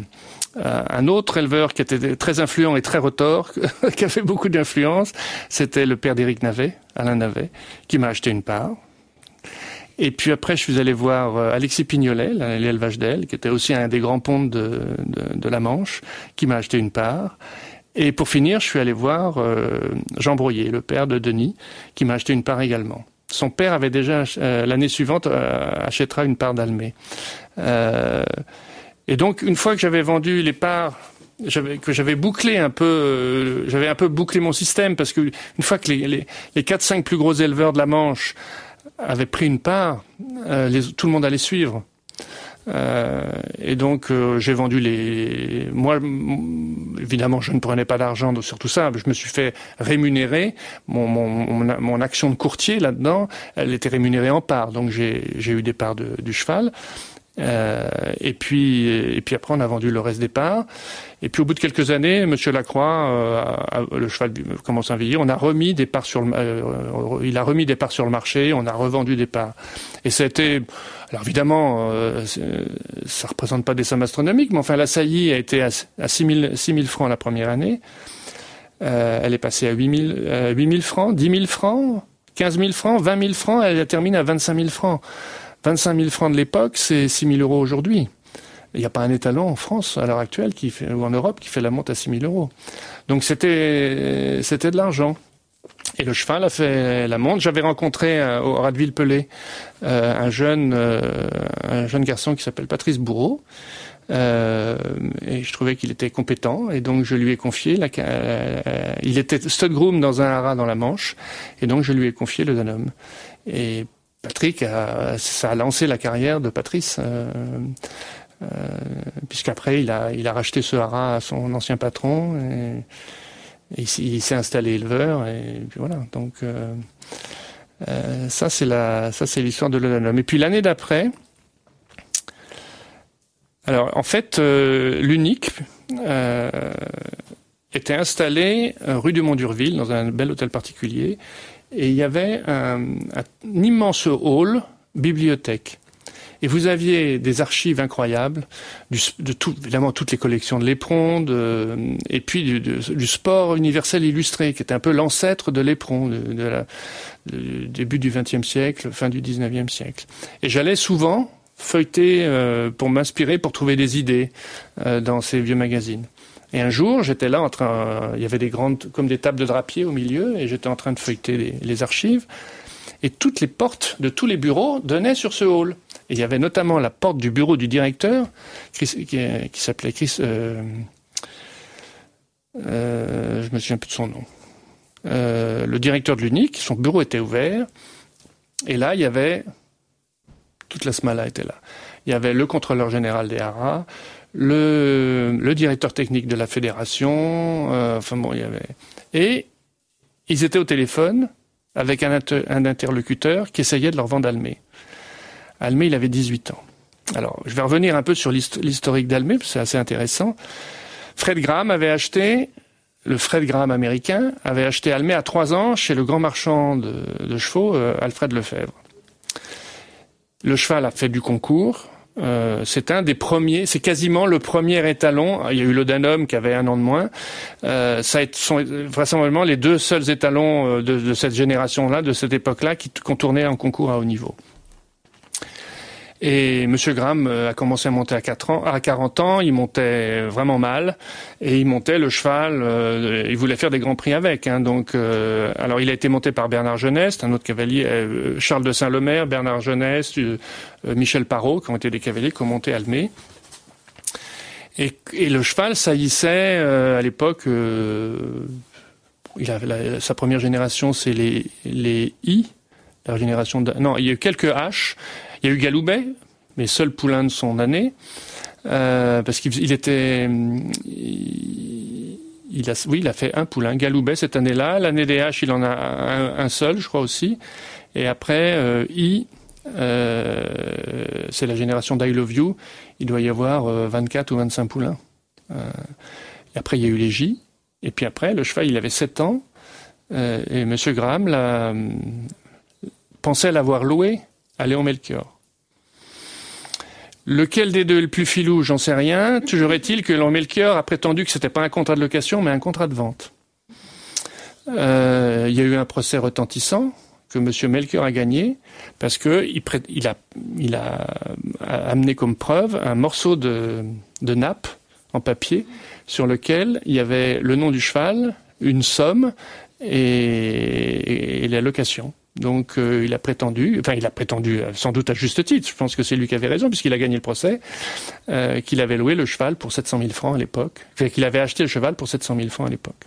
un autre éleveur qui était très influent et très retors, qui avait beaucoup d'influence, c'était le père d'Éric Navet, Alain Navet, qui m'a acheté une part. Et puis après, je suis allé voir euh, Alexis Pignolet, l'élevage d'elle, qui était aussi un des grands pontes de, la Manche, qui m'a acheté une part. Et pour finir, je suis allé voir euh, Jean Brouillet, le père de Denis, qui m'a acheté une part également. Son père avait déjà, euh, l'année suivante, euh, achètera une part d'Almé. Euh, et donc, une fois que j'avais vendu les parts, que j'avais bouclé un peu, euh, j'avais un peu bouclé mon système parce que une fois que les, les, les 4-5 plus gros éleveurs de la Manche avaient pris une part, euh, tout le monde allait suivre. Euh, et donc j'ai vendu les. Moi, évidemment, je ne prenais pas d'argent sur tout ça. Je me suis fait rémunérer. Mon action de courtier là-dedans, elle était rémunérée en parts. Donc j'ai eu des parts de, du cheval. Euh, et puis, et puis après, on a vendu le reste des parts. Et puis, au bout de quelques années, Monsieur Lacroix, euh, a, le cheval commence à vieillir. On a remis des parts sur le, euh, il a remis des parts sur le marché. On a revendu des parts. Et a été, alors évidemment, euh, ça représente pas des sommes astronomiques, mais enfin, la saillie a été à, à 6 000, francs la première année. Euh, elle est passée à 8 000, euh, 8 000 francs, 10 000 francs, 15 000 francs, 20 000 francs. Elle termine à 25 000 francs. 25 000 francs de l'époque, c'est 6 000 euros aujourd'hui. Il n'y a pas un étalon en France à l'heure actuelle qui fait, ou en Europe qui fait la monte à 6 000 euros. Donc c'était c'était de l'argent. Et le cheval a fait la monte. J'avais rencontré euh, au Radville-Pelé euh, un jeune euh, un jeune garçon qui s'appelle Patrice Bourreau. Et je trouvais qu'il était compétent et donc je lui ai confié la, il était stud groom dans un haras dans la Manche et donc je lui ai confié le Danum et Patrick, a, ça a lancé la carrière de Patrice, euh, euh, puisqu'après il a, racheté ce haras à son ancien patron et, il, s'est installé éleveur et puis voilà. Donc euh, ça c'est la, ça c'est l'histoire de l'Odanum. Et puis l'année d'après, alors en fait l'unique était installé rue du Mont-Durville dans un bel hôtel particulier et il y avait un, immense hall bibliothèque. Et vous aviez des archives incroyables, de évidemment toutes les collections de l'éperon, et puis du, sport universel illustré, qui était un peu l'ancêtre de l'éperon, de, de la, du début du XXe siècle, fin du XIXe siècle. Et j'allais souvent feuilleter euh, pour m'inspirer, pour trouver des idées euh, dans ces vieux magazines. Et un jour, j'étais là en train, il y avait des grandes, comme des tables de drapier au milieu, et j'étais en train de feuilleter les, archives. Et toutes les portes de tous les bureaux donnaient sur ce hall. Et il y avait notamment la porte du bureau du directeur, Chris, qui, qui s'appelait Chris. Euh, euh, je me souviens plus de son nom. Euh, le directeur de l'UNIC, son bureau était ouvert. Et là, il y avait toute la SMALA était là. Il y avait le contrôleur général des haras, le, le directeur technique de la fédération, euh, enfin bon, il y avait. Et ils étaient au téléphone avec un, inter un interlocuteur qui essayait de leur vendre Almé. Almé, il avait 18 ans. Alors, je vais revenir un peu sur l'historique d'Almé, parce que c'est assez intéressant. Fred Graham avait acheté le Fred Graham américain avait acheté Almé à trois ans chez le grand marchand de, chevaux, Alfred Lefebvre. Le cheval a fait du concours, euh, c'est un des premiers, c'est quasiment le premier étalon. Il y a eu l'Odanum qui avait un an de moins. Euh, ça sont vraisemblablement les deux seuls étalons euh, de, cette génération-là, de cette époque-là, qui contournaient en concours à haut niveau. Et Monsieur Graham euh, a commencé à monter à 4 ans, à 40 ans, il montait vraiment mal et il montait le cheval. Euh, il voulait faire des grands prix avec. Hein, donc, euh, alors il a été monté par Bernard Jeunesse, un autre cavalier, Charles de Saint-Lemaire, Bernard Jeunesse, Michel Parot, qui ont été des cavaliers qui ont monté Almé. Et, le cheval saillissait à l'époque. sa première génération, c'est les les I. La génération de, non, il y a eu quelques H il y a eu Galoubet, mais seul poulain de son année, euh, parce qu'il était, il, a, oui, il a fait un poulain, Galoubet cette année-là. L'année des H, il en a un, seul, je crois aussi. Et après, euh, I, euh, c'est la génération d'I Love You. Il doit y avoir 24 ou 25 poulains. après, il y a eu les J. Et puis après, le cheval, il avait 7 ans. et Monsieur Graham pensait l'avoir loué à Léon Melchior. Lequel des deux est le plus filou, j'en sais rien. Toujours est-il que Léon Melchior a prétendu que c'était pas un contrat de location, mais un contrat de vente. Euh, il y a eu un procès retentissant que M. Melchior a gagné parce que il, a, il a amené comme preuve un morceau de, nappe en papier sur lequel il y avait le nom du cheval, une somme et la location. Donc euh, il a prétendu, enfin il a prétendu euh, sans doute à juste titre, je pense que c'est lui qui avait raison puisqu'il a gagné le procès, euh, qu'il avait loué le cheval pour 700 000 francs à l'époque, enfin, qu'il avait acheté le cheval pour 700 000 francs à l'époque,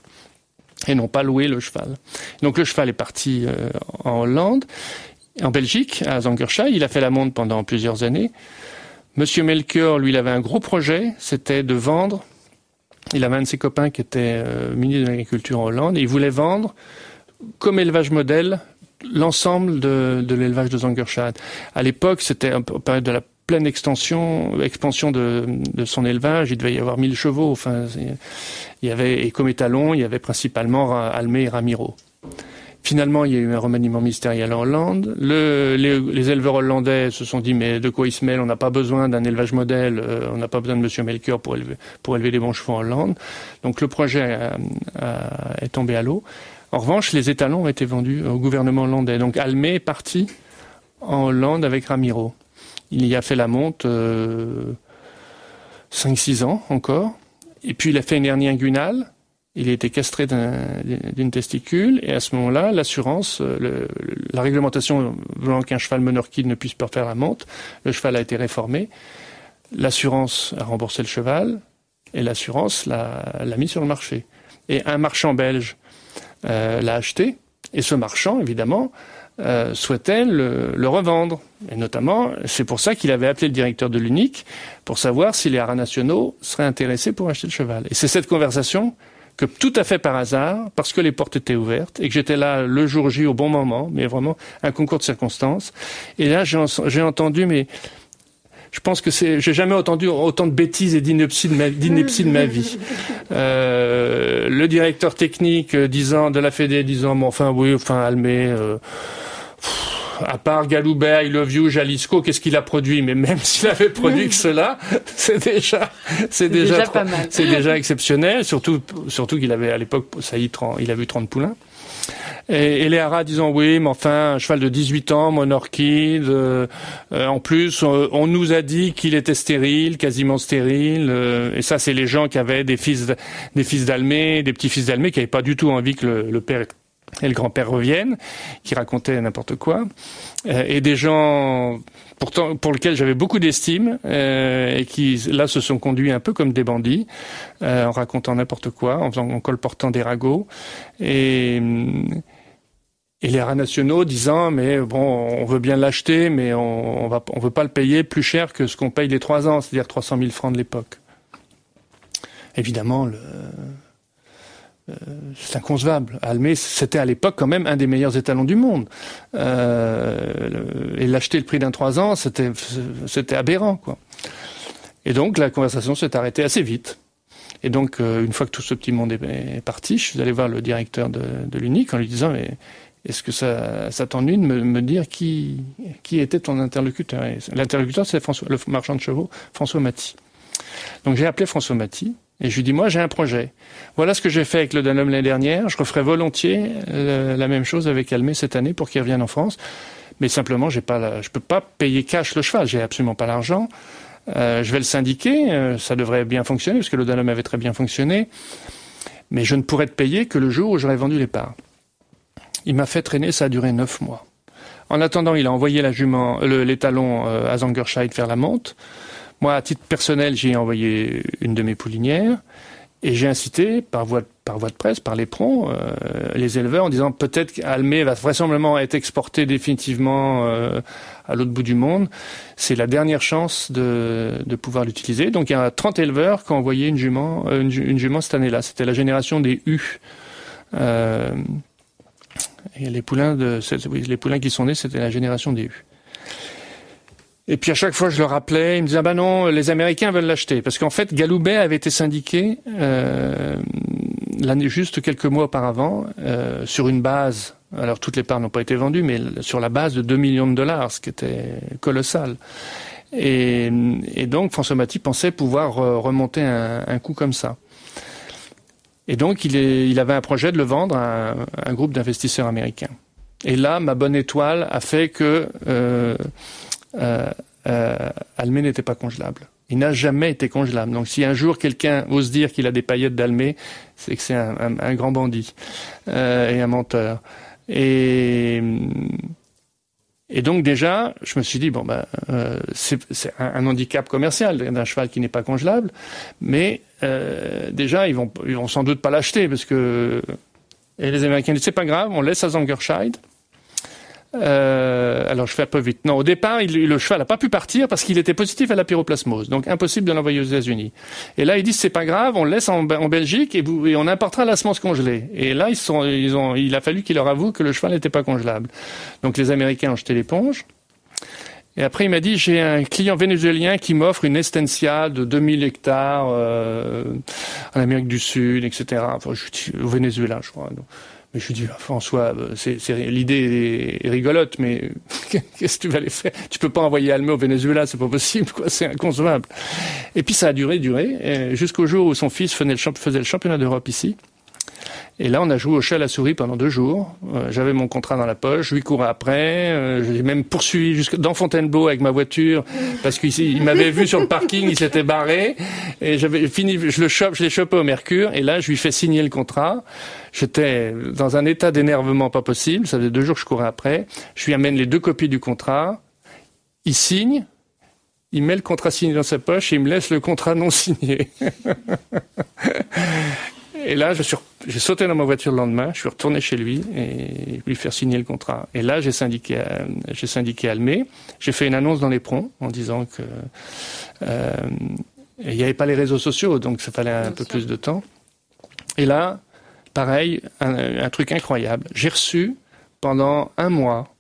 et non pas loué le cheval. Donc le cheval est parti en Hollande, en Belgique, à Zangersheim, il a fait la monte pendant plusieurs années. Monsieur Melchior, lui, il avait un gros projet, c'était de vendre. Il avait un de ses copains qui était ministre de l'Agriculture en Hollande, et il voulait vendre comme élevage modèle l'ensemble de, de l'élevage de Zangershad. À l'époque, c'était un période de la pleine extension, expansion de, de, son élevage. Il devait y avoir 1000 chevaux. Enfin, il y avait, et comme étalon, il y avait principalement Almé et Ramiro. Finalement, il y a eu un remaniement ministériel en Hollande. Le, les, les, éleveurs hollandais se sont dit, mais de quoi ils se mêlent On n'a pas besoin d'un élevage modèle, euh, on n'a pas besoin de Monsieur Melchior pour élever, pour élever des bons chevaux en Hollande. Donc le projet est tombé à l'eau. En revanche, les étalons ont été vendus au gouvernement hollandais. Donc Almé est parti en Hollande avec Ramiro. Il y a fait la monte euh, 5-6 ans encore. Et puis il a fait une hernie inguinale. Il a été castré d'une testicule. Et à ce moment-là, l'assurance, euh, la réglementation voulant qu'un cheval monorquide ne puisse pas faire la monte, le cheval a été réformé. L'assurance a remboursé le cheval et l'assurance l'a mis sur le marché. Et un marchand belge euh, l'a acheté, et ce marchand, évidemment, euh, souhaitait le, le, revendre. Et notamment, c'est pour ça qu'il avait appelé le directeur de l'Unique pour savoir si les haras nationaux seraient intéressés pour acheter le cheval. Et c'est cette conversation que tout à fait par hasard, parce que les portes étaient ouvertes et que j'étais là le jour J au bon moment, mais vraiment un concours de circonstances. Et là, j'ai entendu, mais je pense que c'est, j'ai jamais entendu autant de bêtises et d'inepties de ma, de ma vie. Euh, le directeur technique euh, disant de la Fédé disant, bon, enfin oui, enfin Almé. Euh, à part Galoubert, I Love You, Jalisco, qu'est-ce qu'il a produit? Mais même s'il avait produit que cela, c'est déjà, c'est déjà, c'est déjà exceptionnel. Surtout, surtout qu'il avait à l'époque, ça y, il a vu 30 poulains. Et, et les haras disant oui, mais enfin, un cheval de 18 ans, monorchide. Euh, en plus, on, nous a dit qu'il était stérile, quasiment stérile. Euh, et ça, c'est les gens qui avaient des fils, des fils d'Almé, des petits-fils d'Almé, qui n'avaient pas du tout envie que le, père et le grand-père reviennent, qui racontaient n'importe quoi, et des gens pourtant pour lesquels j'avais beaucoup d'estime et qui là se sont conduits un peu comme des bandits, en racontant n'importe quoi, en faisant en colportant des ragots. Et et les rats nationaux disant mais bon on veut bien l'acheter mais on, on va on veut pas le payer plus cher que ce qu'on paye les trois ans c'est-à-dire 300 000 francs de l'époque évidemment le euh, c'est inconcevable. Almé, c'était à l'époque quand même un des meilleurs étalons du monde. Euh, et l'acheter le prix d'un trois ans, c'était, aberrant, quoi. Et donc la conversation s'est arrêtée assez vite. Et donc, une fois que tout ce petit monde est, parti, je suis allé voir le directeur de, l'UNIC en lui disant, mais est-ce que ça, t'ennuie de me, dire qui, qui était ton interlocuteur? L'interlocuteur, c'est François, le marchand de chevaux, François Maty. Donc j'ai appelé François Maty et je lui dis moi j'ai un projet. Voilà ce que j'ai fait avec le Danone l'année dernière. Je referai volontiers la même chose avec Almé cette année pour qu'il revienne en France. Mais simplement, j'ai pas, je peux pas payer cash le cheval. J'ai absolument pas l'argent. Euh, je vais le syndiquer. Euh, ça devrait bien fonctionner parce que le Danone avait très bien fonctionné. Mais je ne pourrais te payer que le jour où j'aurai vendu les parts. Il m'a fait traîner, ça a duré neuf mois. En attendant, il a envoyé la jument, le, les talons euh, à Zangerscheid faire la monte. Moi, à titre personnel, j'ai envoyé une de mes poulinières et j'ai incité, par voie, par voie de presse, par pronts, euh, les éleveurs en disant peut-être qu'Almé va vraisemblablement être exporté définitivement euh, à l'autre bout du monde. C'est la dernière chance de, de pouvoir l'utiliser. Donc il y a 30 éleveurs qui ont envoyé une jument, une, une jument cette année-là. C'était la génération des U. Et les poulains, de, les poulains qui sont nés, c'était la génération des U. Et puis à chaque fois, je le rappelais, il me disait ah ben non, les Américains veulent l'acheter parce qu'en fait, Galoubet avait été syndiqué euh, l'année juste quelques mois auparavant euh, sur une base. Alors toutes les parts n'ont pas été vendues, mais sur la base de 2 millions de dollars, ce qui était colossal. Et, donc François Maty pensait pouvoir remonter un, un coup comme ça. Et donc, il, avait un projet de le vendre à un, groupe d'investisseurs américains. Et là, ma bonne étoile a fait que euh, euh, euh, Almé n'était pas congelable. Il n'a jamais été congelable. Donc, si un jour quelqu'un ose dire qu'il a des paillettes d'Almé, c'est que c'est un, grand bandit euh, et un menteur. Et donc déjà, je me suis dit bon ben c'est un, handicap commercial d'un cheval qui n'est pas congelable, mais déjà ils vont vont sans doute pas l'acheter parce que et les Américains disent c'est pas grave, on laisse à Zangerscheid euh, alors je fais un peu vite. Non, au départ, le cheval n'a pas pu partir parce qu'il était positif à la pyroplasmose, donc impossible de l'envoyer aux États-Unis. Et là, ils disent c'est pas grave, on le laisse en, Belgique et, vous, on importera la semence congelée. Et là, ils ont, il a fallu qu'il leur avoue que le cheval n'était pas congelable. Donc les Américains ont jeté l'éponge. Et après, il m'a dit, j'ai un client vénézuélien qui m'offre une estencia de 2000 hectares euh, en Amérique du Sud, etc. Enfin, je, au Venezuela, je crois. Mais je lui dis, François, euh, c'est, l'idée est rigolote, mais qu'est-ce que tu vas aller faire? Tu peux pas envoyer Almé au Venezuela, c'est pas possible, quoi, c'est inconcevable. Et puis ça a duré, duré, jusqu'au jour où son fils faisait le championnat d'Europe ici. Et là, on a joué au chat à la souris pendant deux jours. Euh, j'avais mon contrat dans la poche, je lui courais après. Euh, j'ai même poursuivi jusque dans Fontainebleau avec ma voiture parce qu'il m'avait vu sur le parking, il s'était barré. Et j'avais fini, je le chope, je l'ai chopé au Mercure. Et là, je lui fais signer le contrat. J'étais dans un état d'énervement pas possible. Ça faisait deux jours que je courais après. Je lui amène les deux copies du contrat. Il signe. Il met le contrat signé dans sa poche et il me laisse le contrat non signé. Et là, j'ai sauté dans ma voiture le lendemain, je suis retourné chez lui et lui faire signer le contrat. Et là, j'ai syndiqué, j'ai syndiqué Almé. J'ai fait une annonce dans les pronts en disant que euh, il n'y avait pas les réseaux sociaux, donc ça fallait un peu plus de temps. Et là, pareil, un, un truc incroyable. J'ai reçu pendant un mois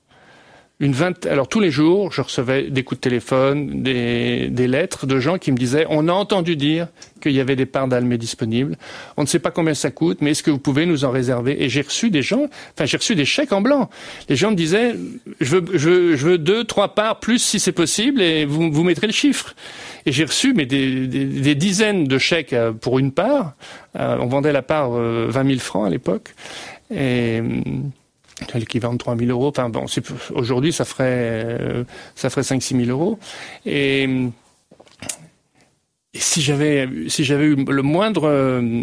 alors tous les jours, je recevais des coups de téléphone, des, lettres de gens qui me disaient on a entendu dire qu'il y avait des parts d'Almé disponibles. On ne sait pas combien ça coûte, mais est-ce que vous pouvez nous en réserver? Et j'ai reçu des gens, enfin j'ai reçu des chèques en blanc. Les gens me disaient je veux, je veux, je veux deux, trois parts plus si c'est possible, et vous, mettrez le chiffre. Et j'ai reçu des, dizaines de chèques euh, pour une part. Euh, on vendait la part 20 euh, 000 francs à l'époque. Et l'équivalent de 3 000 euros. Enfin bon, aujourd'hui ça ferait euh, ça ferait 5 6 000 euros. Et, et si j'avais si j'avais eu le moindre euh,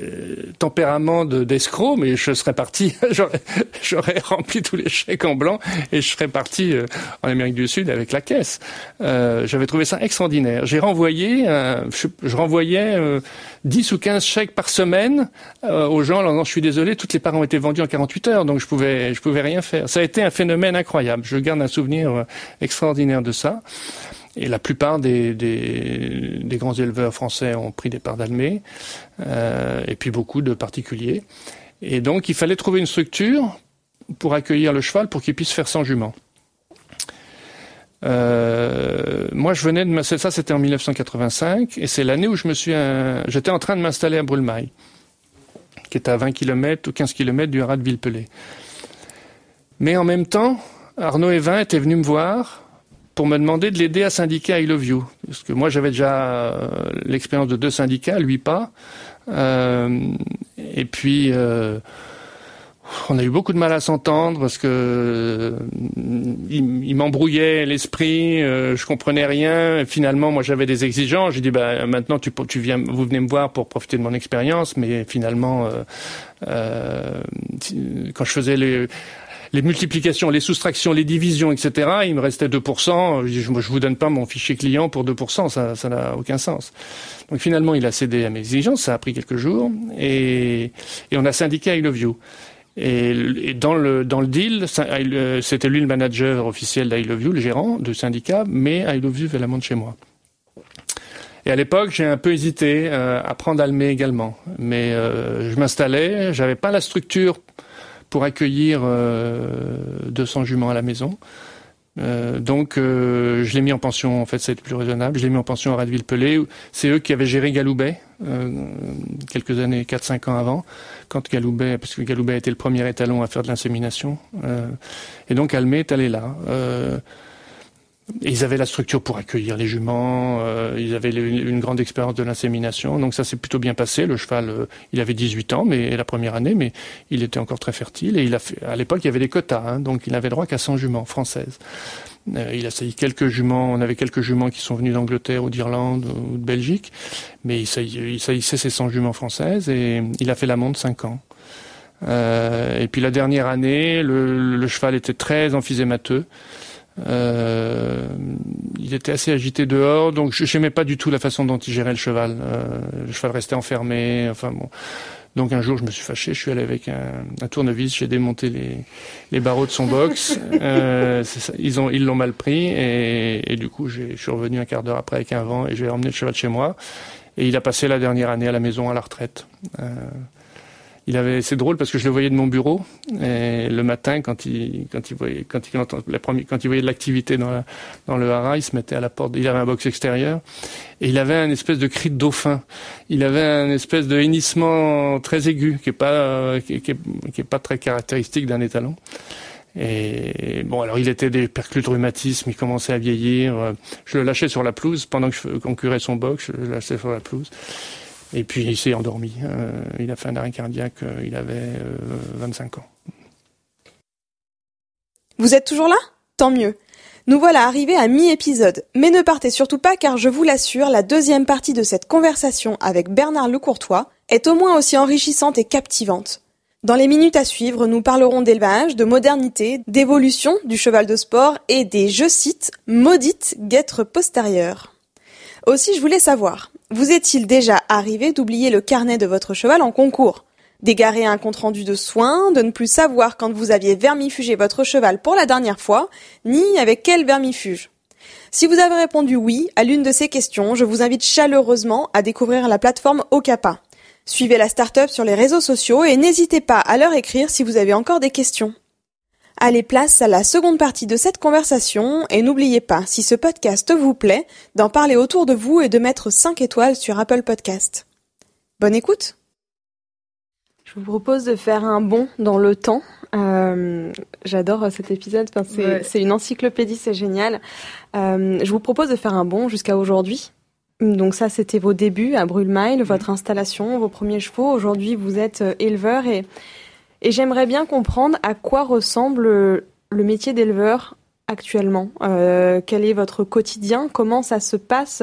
euh, tempérament d'escroc, mais je serais parti, j'aurais rempli tous les chèques en blanc et je serais parti euh, en Amérique du Sud avec la caisse. Euh, J'avais trouvé ça extraordinaire. J'ai renvoyé, euh, je, je, renvoyais 10 ou 15 chèques par semaine aux gens en leur disant je suis désolé, toutes les parts ont été vendues en 48 heures, donc je pouvais je pouvais rien faire. Ça a été un phénomène incroyable. Je garde un souvenir extraordinaire de ça. Et la plupart des, grands éleveurs français ont pris des parts d'Almé, euh, et puis beaucoup de particuliers. Et donc, il fallait trouver une structure pour accueillir le cheval pour qu'il puisse faire sans jument. Euh, moi, je venais de ça, c'était en 1985, et c'est l'année où je me suis, j'étais en train de m'installer à Brulmaille, qui est à 20 km ou 15 km du haras de Villepelé. Mais en même temps, Arnaud Evin était venu me voir pour me demander de l'aider à syndiquer I Love You. Parce que moi, j'avais déjà euh, l'expérience de deux syndicats, lui pas. Euh, et puis, euh, on a eu beaucoup de mal à s'entendre parce que il, m'embrouillait l'esprit, je comprenais rien. finalement, moi, j'avais des exigences. J'ai dit, bah, maintenant, tu, tu viens, vous venez me voir pour profiter de mon expérience, mais finalement, euh, quand je faisais les les multiplications, les soustractions, les divisions, etc., il me restait 2%. Je, vous donne pas mon fichier client pour 2%, ça, ça n'a aucun sens. Donc finalement, il a cédé à mes exigences, ça a pris quelques jours, et, et on a syndiqué I Love You. Et, dans le dans le deal, c'était lui le manager officiel d'I Love You, le gérant du syndicat, mais I Love You fait la de chez moi. Et à l'époque, j'ai un peu hésité euh, à prendre Almé également, mais euh, je m'installais, j'avais pas la structure pour accueillir 200 juments à la maison. Euh, donc euh, je l'ai mis en pension, en fait c'est plus raisonnable, je l'ai mis en pension à Radville-Pelé. C'est eux qui avaient géré Galoubet euh, quelques années, 4-5 ans avant, quand Galoubet, parce que Galoubet était le premier étalon à faire de l'insémination. et donc Almé est allé là ils avaient la structure pour accueillir les juments, euh, ils avaient une grande expérience de l'insémination, donc ça s'est plutôt bien passé. Le cheval, euh, il avait 18 ans, mais la première année, mais il était encore très fertile et il à l'époque il y avait des quotas, hein, donc il avait droit qu'à 100 juments françaises. Euh, il a sailli quelques juments, on avait quelques juments qui sont venus d'Angleterre ou d'Irlande ou de Belgique, mais il, saillissait ses 100 juments françaises et il a fait la monte 5 ans. et puis la dernière année, le, le cheval était très emphysémateux. Euh, il était assez agité dehors, donc je n'aimais pas du tout la façon dont il gérait le cheval. Euh, le cheval restait enfermé. Enfin bon. Donc un jour, je me suis fâché. Je suis allé avec un, un tournevis. J'ai démonté les, les, barreaux de son box. euh, ça, ils ont ils l'ont mal pris et, et du coup, je suis revenu un quart d'heure après avec un vent et j'ai emmené le cheval chez moi. Et il a passé la dernière année à la maison à la retraite. Il avait, c'est drôle parce que je le voyais de mon bureau et le matin quand il, quand il voyait, quand il la première, quand il voyait de l'activité dans la, dans le haras, il se mettait à la porte. Il avait un box extérieur et il avait un espèce de cri de dauphin. Il avait un espèce de hennissement très aigu qui est pas, qui, est, pas très caractéristique d'un étalon. Et bon, alors il était des perclus de rhumatisme, il commençait à vieillir. Je le lâchais sur la pelouse pendant que je concurais son box, je le lâchais sur la pelouse. Et puis il s'est endormi. Euh, il a fait un arrêt cardiaque, euh, il avait 25 euh, ans. Vous êtes toujours là? Tant mieux. Nous voilà arrivés à mi-épisode, mais ne partez surtout pas car je vous l'assure, la deuxième partie de cette conversation avec Bernard Lecourtois est au moins aussi enrichissante et captivante. Dans les minutes à suivre, nous parlerons d'élevage, de modernité, d'évolution du cheval de sport et des, je cite, maudites guêtres postérieures. Aussi, je voulais savoir, vous est-il déjà arrivé d'oublier le carnet de votre cheval en concours? D'égarer un compte-rendu de soins, de ne plus savoir quand vous aviez vermifugé votre cheval pour la dernière fois, ni avec quel vermifuge? Si vous avez répondu oui à l'une de ces questions, je vous invite chaleureusement à découvrir la plateforme Okapa. Suivez la start-up sur les réseaux sociaux et n'hésitez pas à leur écrire si vous avez encore des questions. Allez place à la seconde partie de cette conversation et n'oubliez pas, si ce podcast vous plaît, d'en parler autour de vous et de mettre 5 étoiles sur Apple Podcast. Bonne écoute Je vous propose de faire un bond dans le temps. Euh, j'adore cet épisode, enfin, c'est une encyclopédie, c'est génial. Euh, je vous propose de faire un bond jusqu'à aujourd'hui. Donc ça, c'était vos débuts à Brulmile, votre installation, vos premiers chevaux. Aujourd'hui, vous êtes euh, éleveur et et j'aimerais bien comprendre à quoi ressemble le métier d'éleveur actuellement. Euh, Quel est votre quotidien? Comment ça se passe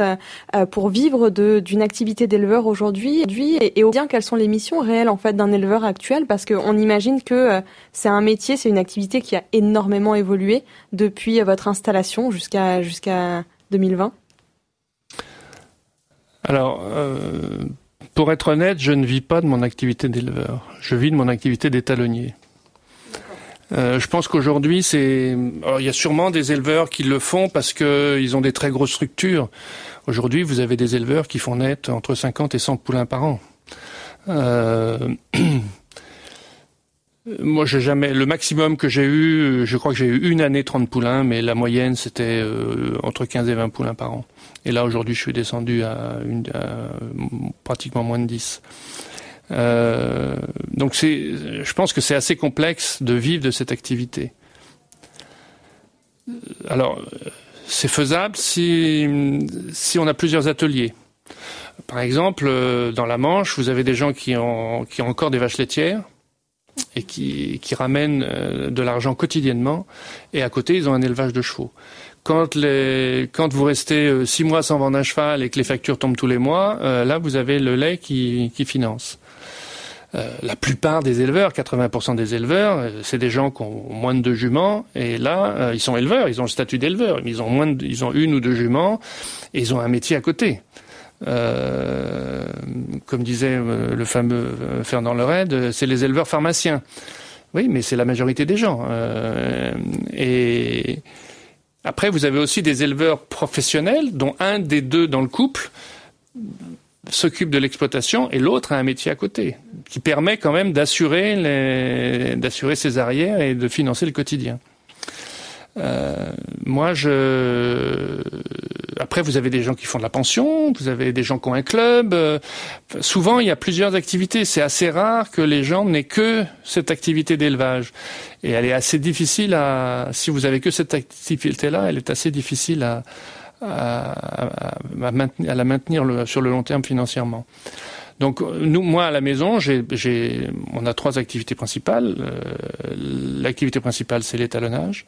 euh, pour vivre d'une activité d'éleveur aujourd'hui? Et, bien quelles sont les missions réelles en fait d'un éleveur actuel? Parce qu'on imagine que euh, c'est un métier, c'est une activité qui a énormément évolué depuis votre installation jusqu'à jusqu'à 2020. Alors, pour être honnête, je ne vis pas de mon activité d'éleveur. Je vis de mon activité d'étalonnier. Euh, je pense qu'aujourd'hui, c'est, il y a sûrement des éleveurs qui le font parce qu'ils ont des très grosses structures. Aujourd'hui, vous avez des éleveurs qui font naître entre 50 et 100 poulains par an. Euh, Moi, j'ai jamais. Le maximum que j'ai eu, je crois que j'ai eu une année 30 poulains, mais la moyenne c'était entre 15 et 20 poulains par an. Et là, aujourd'hui, je suis descendu à, pratiquement moins de 10. Euh, donc c'est, je pense que c'est assez complexe de vivre de cette activité. Alors, c'est faisable si, si on a plusieurs ateliers. Par exemple, euh, dans la Manche, vous avez des gens qui ont, qui ont encore des vaches laitières et qui, qui ramènent euh, de l'argent quotidiennement, et à côté, ils ont un élevage de chevaux. Quand, vous restez euh, six mois sans vendre un cheval et que les factures tombent tous les mois, là, vous avez le lait qui, finance. Euh, la plupart des éleveurs, 80% des éleveurs, euh, c'est des gens qui ont moins de deux juments. Et là, euh, ils sont éleveurs, ils ont le statut d'éleveur. Ils ont ils ont une ou deux juments et ils ont un métier à côté. comme disait le fameux Fernand Lered, c'est les éleveurs pharmaciens. Oui, mais c'est la majorité des gens. et après, vous avez aussi des éleveurs professionnels, dont un des deux dans le couple s'occupe de l'exploitation et l'autre a un métier à côté qui permet quand même d'assurer d'assurer ses arrières et de financer le quotidien. Euh, moi, je. Après, vous avez des gens qui font de la pension, vous avez des gens qui ont un club. Euh, souvent, il y a plusieurs activités. C'est assez rare que les gens n'aient que cette activité d'élevage. Et elle est assez difficile à. Si vous avez que cette activité-là, elle est assez difficile à, à, maintenir, à la maintenir sur le long terme financièrement. Donc nous, moi à la maison, j'ai, on a trois activités principales. Euh, l'activité principale, c'est l'étalonnage.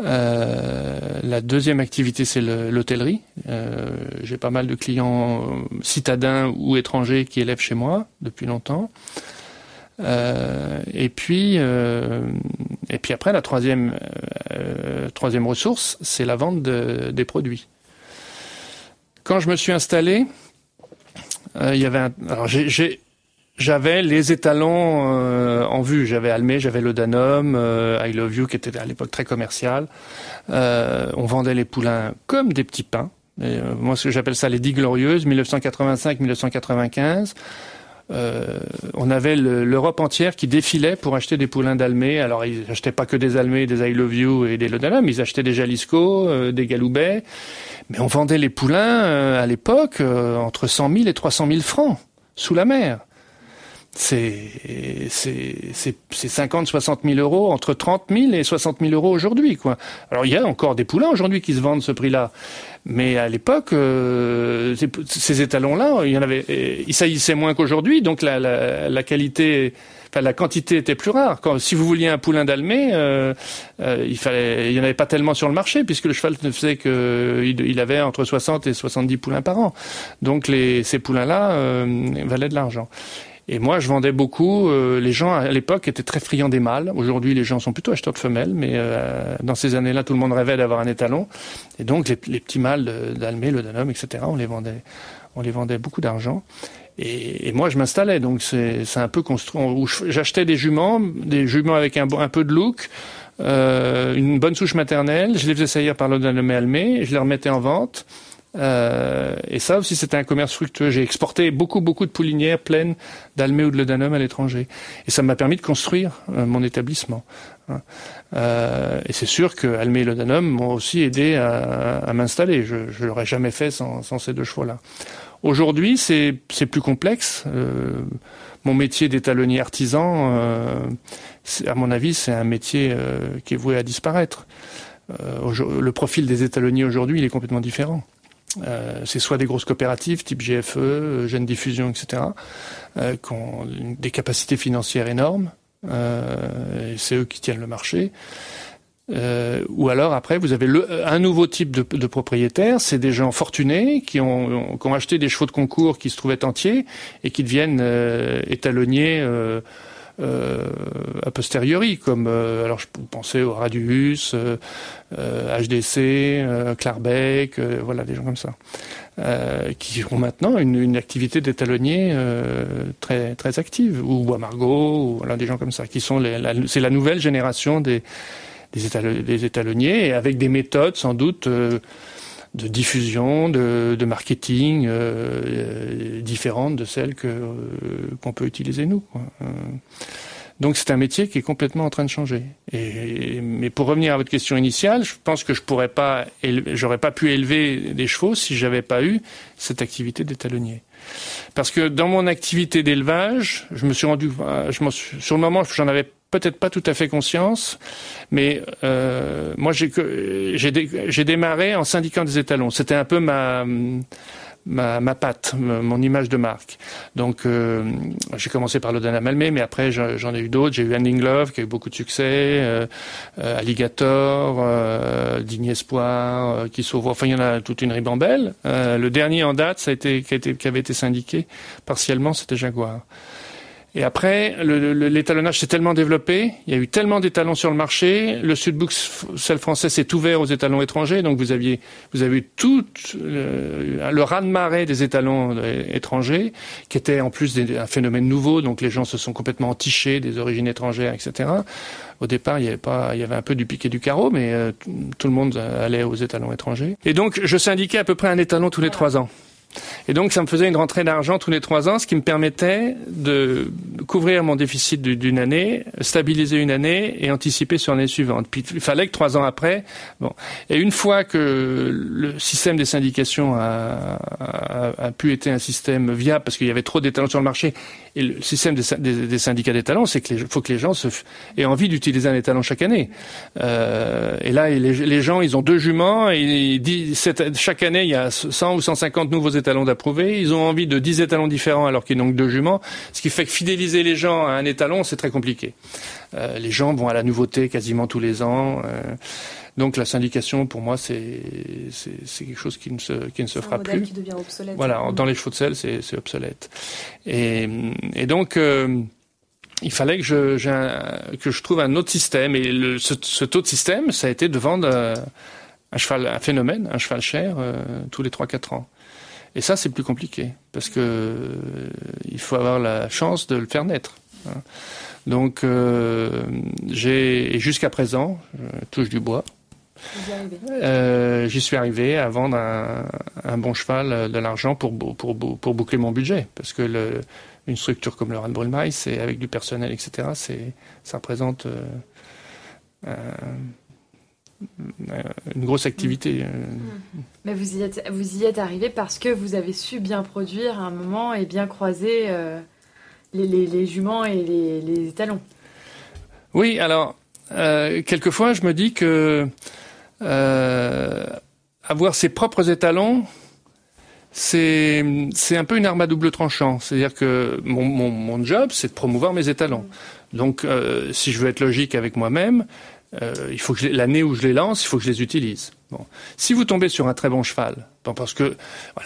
Euh, la deuxième activité, c'est l'hôtellerie. Euh, j'ai pas mal de clients citadins ou étrangers qui élèvent chez moi depuis longtemps. Euh, et puis, euh, et puis après, la troisième, euh, troisième ressource, c'est la vente de, des produits. Quand je me suis installé, il y avait un, alors j'ai, j'avais les étalons en vue. J'avais Almé, j'avais le Danone, I Love You, qui était à l'époque très commercial. on vendait les poulains comme des petits pains. Et, moi, ce que j'appelle ça les dix glorieuses, 1985-1995. Euh, on avait l'Europe entière qui défilait pour acheter des poulains d'Almé. Alors ils n'achetaient pas que des Almé, des I Love You et des Lodanum, ils achetaient des Jalisco, euh, des Galoubet. Mais on vendait les poulains euh, à l'époque entre 100 000 et 300 000 francs sous la mer c'est c'est 50 60 000 euros entre 30 000 et 60 000 euros aujourd'hui quoi. Alors il y a encore des poulains aujourd'hui qui se vendent ce prix-là, mais à l'époque euh, ces étalons-là, il y en avait, ils saillissaient moins qu'aujourd'hui, donc la, la, la qualité Enfin, la quantité était plus rare. Quand, si vous vouliez un poulain d'Almé, euh, euh, il fallait, il y en avait pas tellement sur le marché puisque le cheval ne faisait que, il, avait entre 60 et 70 poulains par an. Donc les, ces poulains-là euh, valaient de l'argent. Et moi, je vendais beaucoup. Euh, les gens à l'époque étaient très friands des mâles. Aujourd'hui, les gens sont plutôt acheteurs de femelles, mais euh, dans ces années-là, tout le monde rêvait d'avoir un étalon. Et donc, les, petits mâles d'Almé, le Danum, etc., on les vendait, on les vendait beaucoup d'argent. Et, moi, je m'installais. Donc, c'est un peu construit. J'achetais des juments, des juments avec un, un peu de look. Euh, une bonne souche maternelle, je les faisais saillir par le Danum et Almé, je les remettais en vente. Euh, et ça aussi, c'était un commerce fructueux. J'ai exporté beaucoup, beaucoup de poulinières pleines d'Almé ou de Ledanum à l'étranger. Et ça m'a permis de construire euh, mon établissement. Hein. Euh, et c'est sûr que Almé et Ledanum m'ont aussi aidé à, à m'installer. Je ne l'aurais jamais fait sans, sans ces deux choix-là. Aujourd'hui, c'est plus complexe. Euh, mon métier d'étalonnier artisan, euh, à mon avis, c'est un métier qui est voué à disparaître. le profil des étalonniers aujourd'hui, il est complètement différent. Euh, c'est soit des grosses coopératives type GFE, euh, Jeune Diffusion, etc., euh, qui ont des capacités financières énormes. Euh, c'est eux qui tiennent le marché. Euh, ou alors après, vous avez le, un nouveau type de, de propriétaires, c'est des gens fortunés qui ont, qui ont, acheté des chevaux de concours qui se trouvaient entiers et qui deviennent étalonniers euh, a posteriori, comme euh, alors je pensais au Radius, euh, HDC, Clarbeck, voilà des gens comme ça, qui ont maintenant une, une activité d'étalonnier très très active, ou Bois Margot, ou voilà des gens comme ça, qui sont c'est la nouvelle génération des des, des étalonniers et avec des méthodes sans doute de diffusion, de, de marketing euh, différentes de celles que euh, qu'on peut utiliser nous. Euh, Donc c'est un métier qui est complètement en train de changer. Mais pour revenir à votre question initiale, je pense que je pourrais pas, j'aurais pas pu élever des chevaux si j'avais pas eu cette activité d'étalonnier. Parce que dans mon activité d'élevage, je me suis rendu, je sur le moment, j'en avais peut-être pas tout à fait conscience, mais euh, moi j'ai démarré en syndiquant des étalons. C'était un peu ma ma, ma patte, mon image de marque. Donc euh, j'ai commencé par le Dana Malmé, mais après j'en ai eu d'autres. J'ai eu Ending Love qui a eu beaucoup de succès, euh, euh Alligator, euh, Digne Espoir, euh, qui sauve. Enfin il y en a toute une ribambelle. le dernier en date, ça a a été, qui avait été syndiqué partiellement, c'était Jaguar. Et après, l'étalonnage s'est tellement développé, il y a eu tellement d'étalons sur le marché, le Sudbook celle français s'est ouvert aux étalons étrangers, donc vous aviez, vous avez eu tout le, le raz-de-marée des étalons étrangers, qui était en plus un phénomène nouveau, donc les gens se sont complètement entichés des origines étrangères, etc. Au départ, il y avait pas, il y avait un peu du piqué du carreau, mais euh, tout le monde allait aux étalons étrangers. Et donc, je syndiquais à peu près un étalon tous les trois ans. Et donc, ça me faisait une rentrée d'argent tous les trois ans, ce qui me permettait de couvrir mon déficit d'une année, stabiliser une année et anticiper sur l'année suivante. Puis, il fallait que trois ans après, bon. Et une fois que le système des syndications a, pu être un système viable, parce qu'il y avait trop d'étalons sur le marché, et le système des, des, syndicats d'étalons, c'est qu'il faut que les gens aient envie d'utiliser un étalon chaque année. Euh, et là, les, gens, ils ont deux juments, et chaque année, il y a 100 ou 150 nouveaux étalons d'approuver. Ils ont envie de 10 étalons différents alors qu'ils n'ont que deux juments. Ce qui fait que fidéliser les gens à un étalon, c'est très compliqué. Euh, les gens vont à la nouveauté quasiment tous les ans. Euh, donc la syndication, pour moi, c'est quelque chose qui ne se qui ne se fera plus. Qui devient obsolète. Voilà, dans les chevaux de sel, c'est obsolète. Et, et donc euh, il fallait que je un, que je trouve un autre système. Et le, ce, cet autre système, ça a été de vendre un cheval, un phénomène, un cheval cher euh, tous les 3-4 ans. Et ça, c'est plus compliqué parce que euh, il faut avoir la chance de le faire naître. Hein. Donc, euh, j'ai jusqu'à présent, je touche du bois. Euh, J'y suis arrivé à vendre un, un bon cheval, euh, de l'argent pour, pour, pour, boucler mon budget. Parce que le, une structure comme le Ranbrulmaï, c'est avec du personnel, etc., ça représente euh, une grosse activité. Euh. Mais vous y, êtes, vous y êtes arrivé parce que vous avez su bien produire à un moment et bien croiser euh, les, les, juments et les, les, étalons. Oui, alors, quelquefois, je me dis que avoir ses propres étalons, c'est un peu une arme à double tranchant. C'est-à-dire que mon, mon, mon job, c'est de promouvoir mes étalons. Donc, si je veux être logique avec moi-même, euh, il faut que l'année où je les lance, il faut que je les utilise. Bon. Si vous tombez sur un très bon cheval, bon, parce que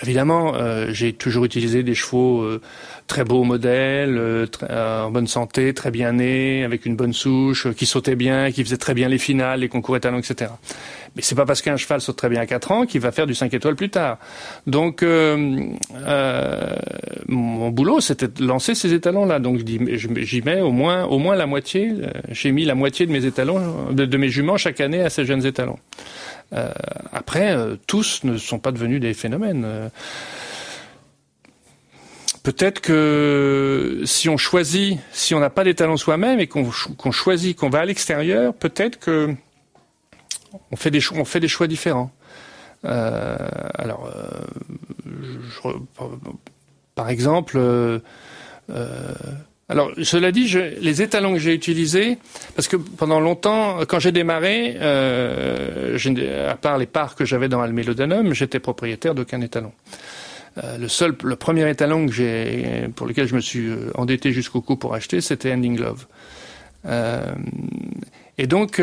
évidemment euh, j'ai toujours utilisé des chevaux euh, très beaux modèles, euh, en bonne santé, très bien nés, avec une bonne souche, qui sautaient bien, qui faisaient très bien les finales, les concours étalons, etc. Mais c'est pas parce qu'un cheval saute très bien à 4 ans qu'il va faire du 5 étoiles plus tard. Donc mon boulot c'était de lancer ces étalons là. Donc j'y mets au moins au moins la moitié. J'ai mis la moitié de mes étalons, de mes juments chaque année à ces jeunes étalons. Euh, après, euh, tous ne sont pas devenus des phénomènes. Euh, peut-être que si on choisit, si on n'a pas des talents soi-même et qu'on choisit, qu'on va à l'extérieur, peut-être que on fait des choix, différents. Euh, alors, je, par exemple, euh, alors, cela dit, les étalons que j'ai utilisés, parce que pendant longtemps, quand j'ai démarré, euh, à part les parts que j'avais dans Almélodanum, j'étais propriétaire d'aucun étalon. Euh, le seul, le premier étalon pour lequel je me suis euh, endetté jusqu'au cou pour acheter, c'était Ending Love. Euh, et donc,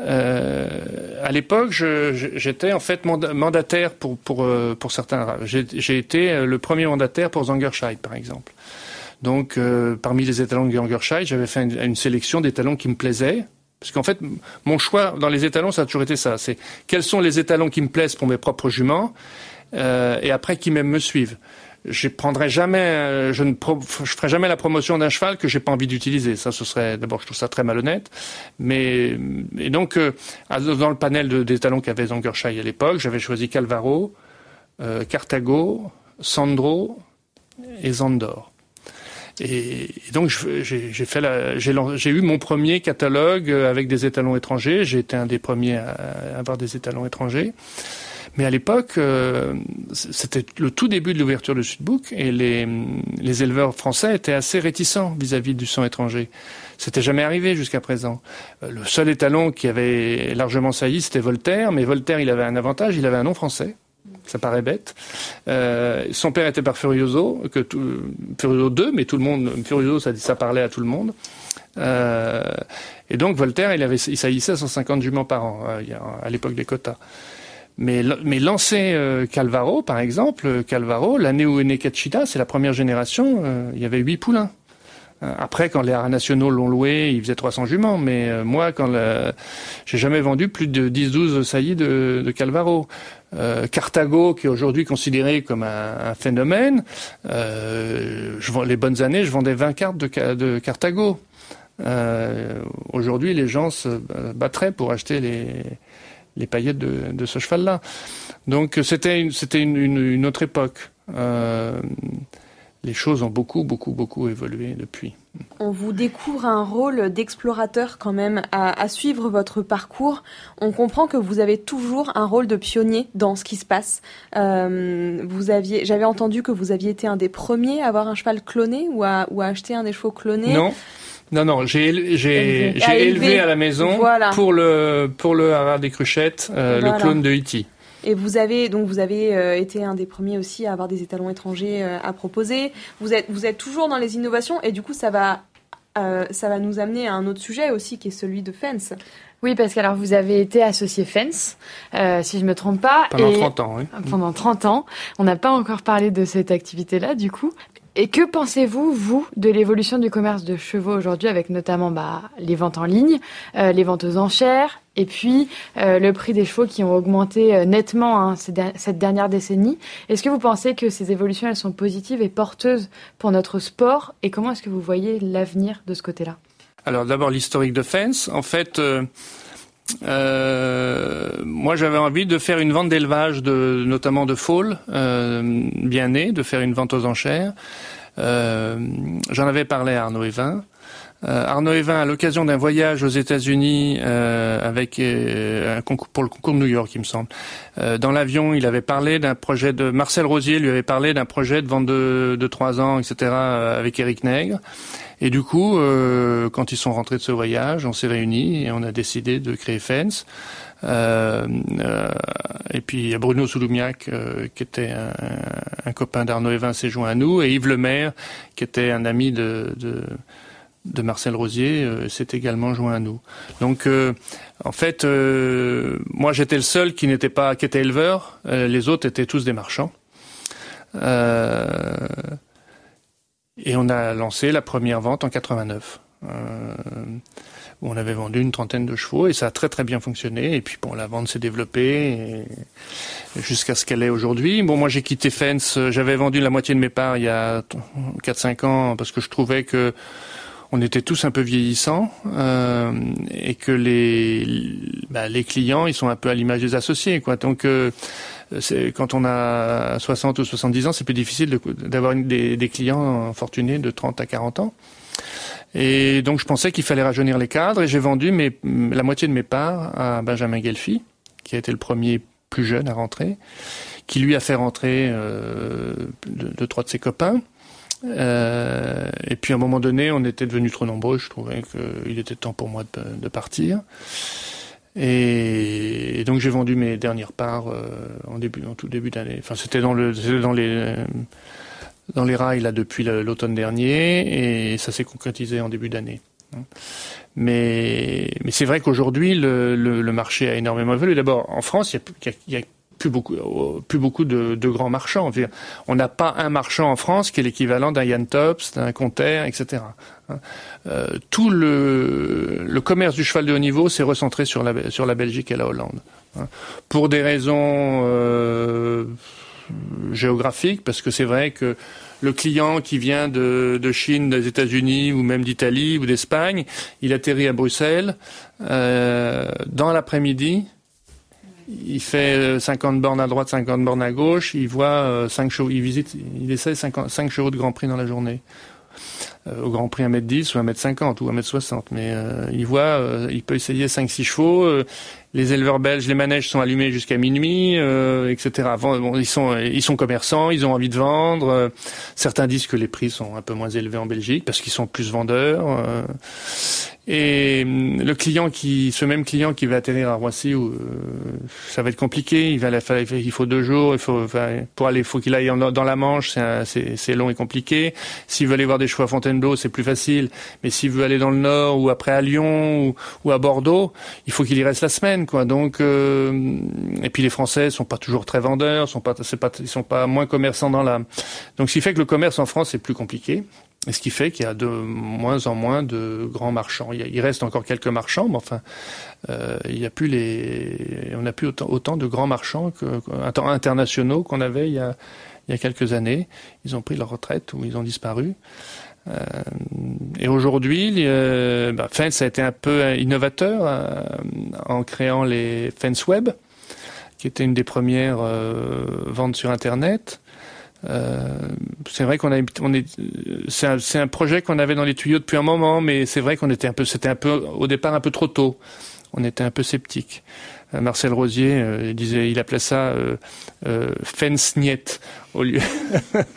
euh, à l'époque, j'étais en fait mandataire pour pour pour certains. J'ai été le premier mandataire pour Zangerscheid, par exemple. Donc, euh, parmi les étalons de Gangerscheid, j'avais fait une, sélection d'étalons qui me plaisaient. Parce qu'en fait, mon choix dans les étalons, ça a toujours été ça. C'est quels sont les étalons qui me plaisent pour mes propres juments, euh, et après qui même me suivent. Je prendrai jamais, euh, je ne je ferai jamais la promotion d'un cheval que j'ai pas envie d'utiliser. Ça, ce serait d'abord, je trouve ça très malhonnête. Mais et donc, dans le panel d'étalons qu'avait Zangerscheid à l'époque, j'avais choisi Calvaro, Cartago, Sandro et Zandor. Et, donc j'ai fait j'ai eu mon premier catalogue avec des étalons étrangers. J'ai été un des premiers à avoir des étalons étrangers. Mais à l'époque, euh, c'était le tout début de l'ouverture de Sudbook et les, les éleveurs français étaient assez réticents vis-à-vis du sang étranger. C'était jamais arrivé jusqu'à présent. Euh, le seul étalon qui avait largement sailli, c'était Voltaire, mais Voltaire, il avait un avantage, il avait un nom français. Ça paraît bête. Euh, son père était par Furioso, que tout, Furioso 2, mais tout le monde, Furioso, ça, parlait à tout le monde. Euh, et donc Voltaire, il, avait, il saillissait à 150 juments par an, euh, à l'époque des quotas. Mais, mais lancer euh, Calvaro, par exemple, Calvaro, l'année où est né Cachita, c'est la première génération, il y avait huit poulains. Après, quand les haras nationaux l'ont loué, il faisait 300 juments. Mais moi, quand j'ai jamais vendu plus de 10-12 saillies de, de Calvaro. Euh, qui est aujourd'hui considéré comme un, phénomène, euh, je, les bonnes années, je vendais 20 cartes de, de. Euh, aujourd'hui, les gens se battraient pour acheter les, les paillettes de, de ce cheval-là. Donc c'était c'était une, une, une, autre époque. Euh, les choses ont beaucoup, beaucoup, beaucoup évolué depuis. On vous découvre un rôle d'explorateur quand même à, suivre votre parcours. On comprend que vous avez toujours un rôle de pionnier dans ce qui se passe. Euh, vous aviez, j'avais entendu que vous aviez été un des premiers à avoir un cheval cloné ou à, ou à acheter un des chevaux clonés. Non. Non, non, j'ai j'ai élevé. à la maison pour le pour le des Cruchettes, euh, le clone de Iti. E et vous avez donc vous avez euh, été un des premiers aussi à avoir des étalons étrangers euh, à proposer. Vous êtes vous êtes toujours dans les innovations et du coup ça va euh, ça va nous amener à un autre sujet aussi qui est celui de Fence. Oui, parce que alors vous avez été associé Fence, si je me trompe pas. Pendant 30 ans, oui. Pendant 30 ans. On n'a pas encore parlé de cette activité-là, du coup. Et que pensez-vous, vous, de l'évolution du commerce de chevaux aujourd'hui, avec notamment bah, les ventes en ligne, euh, les ventes aux enchères, et puis euh, le prix des chevaux qui ont augmenté euh, nettement hein, cette dernière décennie? Est-ce que vous pensez que ces évolutions, elles sont positives et porteuses pour notre sport? Et comment est-ce que vous voyez l'avenir de ce côté-là? Alors d'abord l'historique de Fence. En fait... moi, j'avais envie de faire une vente d'élevage, de, notamment de fôles bien nés, de faire une vente aux enchères. Euh, j'en avais parlé à Arnaud Evin. Euh, Arnaud Evin, à l'occasion d'un voyage aux États-Unis euh, avec un pour le concours de New York, il me semble. dans l'avion, il avait parlé d'un projet de Marcel Rosier lui avait parlé d'un projet de vente de trois ans, etc. avec Eric Nègre. Et du coup, quand ils sont rentrés de ce voyage, on s'est réunis et on a décidé de créer Fence. Euh, euh, et puis il y a Bruno Souloumiac, euh, qui était un, un copain d'Arnaud Evin, s'est joint à nous, et Yves Lemaire, qui était un ami de, de de Marcel Rosier s'est également joint à nous. Donc, en fait, moi j'étais le seul qui n'était pas, qui était éleveur. les autres étaient tous des marchands. Et on a lancé la première vente en 89 où on avait vendu une trentaine de chevaux et ça a très très bien fonctionné. Et puis bon, la vente s'est développée jusqu'à ce qu'elle est aujourd'hui. Bon, moi j'ai quitté Fence, j'avais vendu la moitié de mes parts il y a 4-5 ans parce que je trouvais que on était tous un peu vieillissants euh, et que les bah, les clients ils sont un peu à l'image des associés quoi. Donc euh, quand on a 60 ou 70 ans, c'est plus difficile d'avoir des, clients fortunés de 30 à 40 ans. Et donc je pensais qu'il fallait rajeunir les cadres et j'ai vendu la moitié de mes parts à Benjamin Gelfi, qui a été le premier plus jeune à rentrer, qui lui a fait rentrer euh, deux, trois de ses copains. Euh, et puis à un moment donné, on était devenus trop nombreux. Je trouvais qu'il était temps pour moi de, partir. Et, donc j'ai vendu mes dernières parts euh, en tout début d'année. Enfin, c'était dans le, dans les rails là depuis l'automne dernier et ça s'est concrétisé en début d'année. Mais, c'est vrai qu'aujourd'hui le, marché a énormément évolué. D'abord en France, il y a, plus beaucoup, plus beaucoup de, grands marchands. On n'a pas un marchand en France qui est l'équivalent d'un Yann Tops, d'un Conter, etc. Euh, tout le, commerce du cheval de haut niveau s'est recentré sur la, sur la Belgique et la Hollande. Pour des raisons euh, géographique, parce que c'est vrai que le client qui vient de, de Chine, des États-Unis ou même d'Italie ou d'Espagne, il atterrit à Bruxelles euh, dans l'après-midi. Il fait 50 bornes à droite, 50 bornes à gauche. Il voit 5 euh, chevaux. Il visite, il essaie 5 chevaux de Grand Prix dans la journée. au Grand Prix 1m10 ou 1m50 ou 1m60. Mais il voit, il peut essayer 5-6 chevaux les éleveurs belges, les manèges sont allumés jusqu'à minuit, euh, etc. Bon, ils sont ils sont commerçants, ils ont envie de vendre. Euh, certains disent que les prix sont un peu moins élevés en Belgique parce qu'ils sont plus vendeurs. Euh, et hum, le client qui, ce même client qui va atterrir à Roissy, où, ça va être compliqué. Il va, il faut deux jours. Il faut, pour aller, faut qu'il aille dans la Manche. C'est long et compliqué. S'il veut aller voir des chevaux à Fontainebleau, c'est plus facile. Mais s'il veut aller dans le Nord ou après à Lyon ou, ou à Bordeaux, il faut qu'il y reste la semaine. Donc, euh, et puis les Français sont pas toujours très vendeurs, sont pas, pas, ils sont pas moins commerçants dans la. Donc, ce qui fait que le commerce en France est plus compliqué. Et ce qui fait qu'il y a de moins en moins de grands marchands. Il, reste encore quelques marchands, mais enfin, euh, il y a plus les, on n'a plus autant, de grands marchands que, internationaux qu'on avait il y, a, il y a quelques années. Ils ont pris leur retraite ou ils ont disparu. Euh, et aujourd'hui, euh, bah, Fence a été un peu innovateur euh, en créant les Fence Web, qui était une des premières ventes sur Internet. C'est vrai qu'on a, on est, c'est un, un, projet qu'on avait dans les tuyaux depuis un moment, mais c'est vrai qu'on était un peu, c'était un peu au départ un peu trop tôt. On était un peu sceptique. Marcel Rosier il disait, il appelait ça euh, euh, au lieu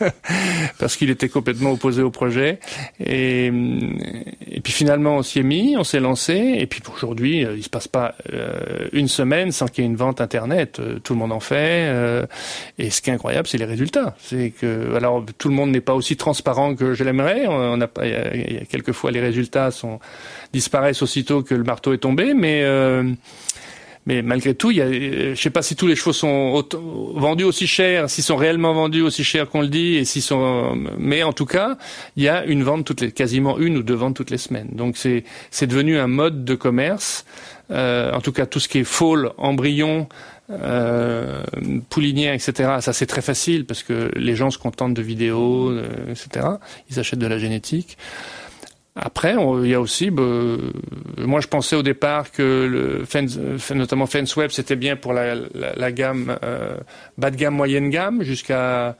parce qu'il était complètement opposé au projet. Et, et puis finalement, on s'y est mis, on s'est lancé. Et puis aujourd'hui, euh, il se passe pas euh, une semaine sans qu'il y ait une vente internet. Euh, tout le monde en fait. et ce qui est incroyable, c'est les résultats. C'est que alors tout le monde n'est pas aussi transparent que je l'aimerais. On a il y a, quelquefois les résultats sont disparaissent aussitôt que le marteau est tombé, mais mais malgré tout, il y a, euh, je sais pas si tous les chevaux sont vendus aussi cher, s'ils sont réellement vendus aussi cher qu'on le dit, et s'ils sont, mais en tout cas, il y a une vente toutes les, quasiment une ou deux ventes toutes les semaines. Donc c'est, c'est devenu un mode de commerce. Euh, en tout cas, tout ce qui est foal, embryon, euh, poulinière, etc. Ça c'est très facile parce que les gens se contentent de vidéos, euh, etc. Ils achètent de la génétique. Après, il y a aussi, bah, moi je pensais au départ que le fence, notamment FenceWeb, c'était bien pour la, la, gamme euh, bas de gamme, moyenne gamme, jusqu'à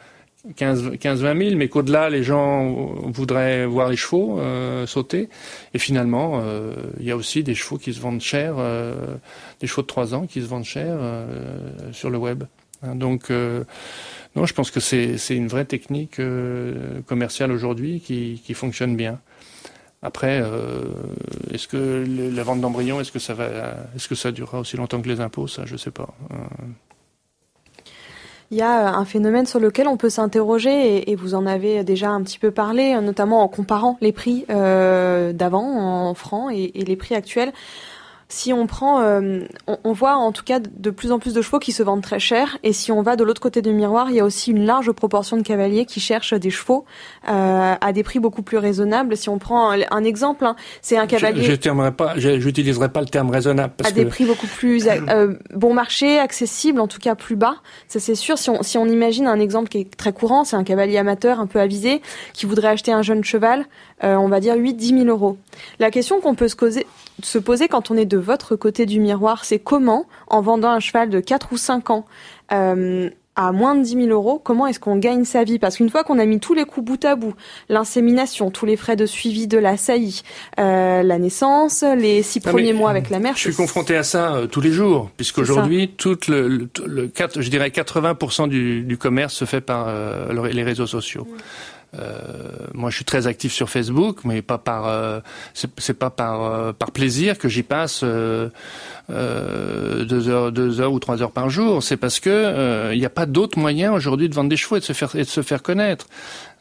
15-20 000, mais qu'au-delà, les gens voudraient voir les chevaux euh, sauter. Et finalement, euh, il y a aussi des chevaux qui se vendent cher, euh, des chevaux de 3 ans qui se vendent cher sur le web. Hein, donc, non, je pense que c'est une vraie technique commerciale aujourd'hui qui, qui fonctionne bien. Après, euh, est-ce que la vente d'embryons, est-ce que ça va, est-ce que ça durera aussi longtemps que les impôts? Ça, je sais pas. Euh. Il y a un phénomène sur lequel on peut s'interroger, et, vous en avez déjà un petit peu parlé, notamment en comparant les prix euh, d'avant en francs et, et, les prix actuels si on prend, euh, on, voit en tout cas de plus en plus de chevaux qui se vendent très cher. Et si on va de l'autre côté du miroir, il y a aussi une large proportion de cavaliers qui cherchent des chevaux euh, à des prix beaucoup plus raisonnables. Si on prend un, exemple, hein, c'est un cavalier. Je n'utiliserai pas, j'utiliserai pas le terme raisonnable. à des prix beaucoup plus euh, bon marché, accessible, en tout cas plus bas. Ça c'est sûr. Si on, si on imagine un exemple qui est très courant, c'est un cavalier amateur un peu avisé qui voudrait acheter un jeune cheval, on va dire 8-10 000 euros. La question qu'on peut se poser, se poser quand on est de votre côté du miroir, c'est comment, en vendant un cheval de 4 ou 5 ans, euh, à moins de 10 000 euros, comment est-ce qu'on gagne sa vie? Parce qu'une fois qu'on a mis tous les coups bout à bout, l'insémination, tous les frais de suivi de la saillie, euh, la naissance, les six premiers mois avec la mère. Je suis confronté à ça euh, tous les jours, puisqu'aujourd'hui, tout le, le, le, je dirais 80% du, du, commerce se fait par les réseaux sociaux. Moi, je suis très actif sur Facebook, mais pas par, euh, c'est pas par euh, par plaisir que j'y passe deux heures, deux heures ou trois heures par jour. C'est parce que il n'y a pas d'autre moyen aujourd'hui de vendre des chevaux et de se faire et de se faire connaître.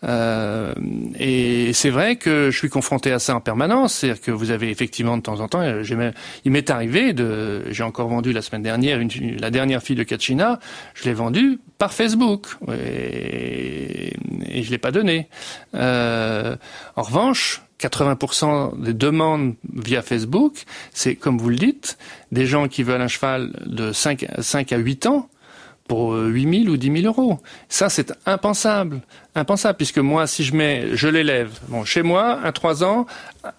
Euh, et c'est vrai que je suis confronté à ça en permanence, c'est-à-dire que vous avez effectivement de temps en temps, il m'est arrivé de, j'ai encore vendu la semaine dernière une, la dernière fille de Kachina, je l'ai vendue par Facebook et, et je l'ai pas donnée. Euh, en revanche, 80% des demandes via Facebook, c'est comme vous le dites, des gens qui veulent un cheval de 5, 5 à 8 ans pour 8 000 ou 10 000 euros. Ça, c'est impensable. Impensable, puisque moi, si je mets, je l'élève. Bon, chez moi, un 3 ans,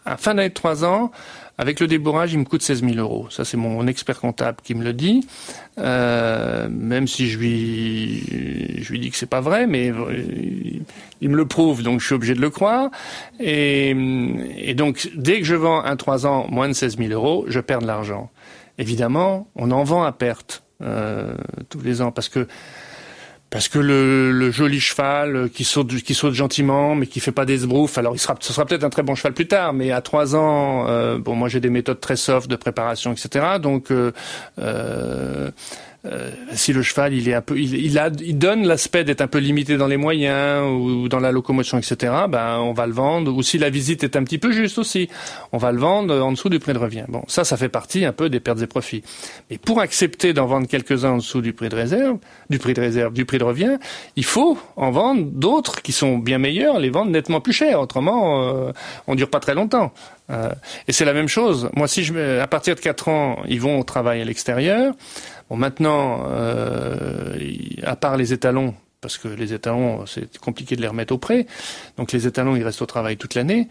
à fin d'année de 3 ans, avec le débourrage, il me coûte 16 000 euros. Ça, c'est mon expert comptable qui me le dit. Euh, même si je lui, je lui dis que c'est pas vrai, mais il me le prouve, donc je suis obligé de le croire. Et, et donc, dès que je vends un 3 ans moins de 16 000 euros, je perds de l'argent. Évidemment, on en vend à perte euh, tous les ans parce que parce que le, joli cheval qui saute, qui saute gentiment, mais qui fait pas des sbroufs, alors ce sera peut-être un très bon cheval plus tard, mais à trois ans, euh, bon, moi j'ai des méthodes très soft de préparation, etc. Donc euh, euh euh, si le cheval il est un peu, il, il, a, il donne l'aspect d'être un peu limité dans les moyens ou dans la locomotion, etc. Ben on va le vendre. Ou si la visite est un petit peu juste aussi, on va le vendre en dessous du prix de revient. Bon, ça, ça fait partie un peu des pertes et profits. Mais pour accepter d'en vendre quelques-uns en dessous du prix de réserve, du prix de réserve, du prix de revient, il faut en vendre d'autres qui sont bien meilleurs, les vendre nettement plus cher. Autrement, euh, on dure pas très longtemps. Euh, et c'est la même chose. Moi, si je, à partir de 4 ans, ils vont au travail à l'extérieur. Bon, maintenant, euh, à part les étalons, parce que les étalons, c'est compliqué de les remettre au prêt, donc les étalons, ils restent au travail toute l'année.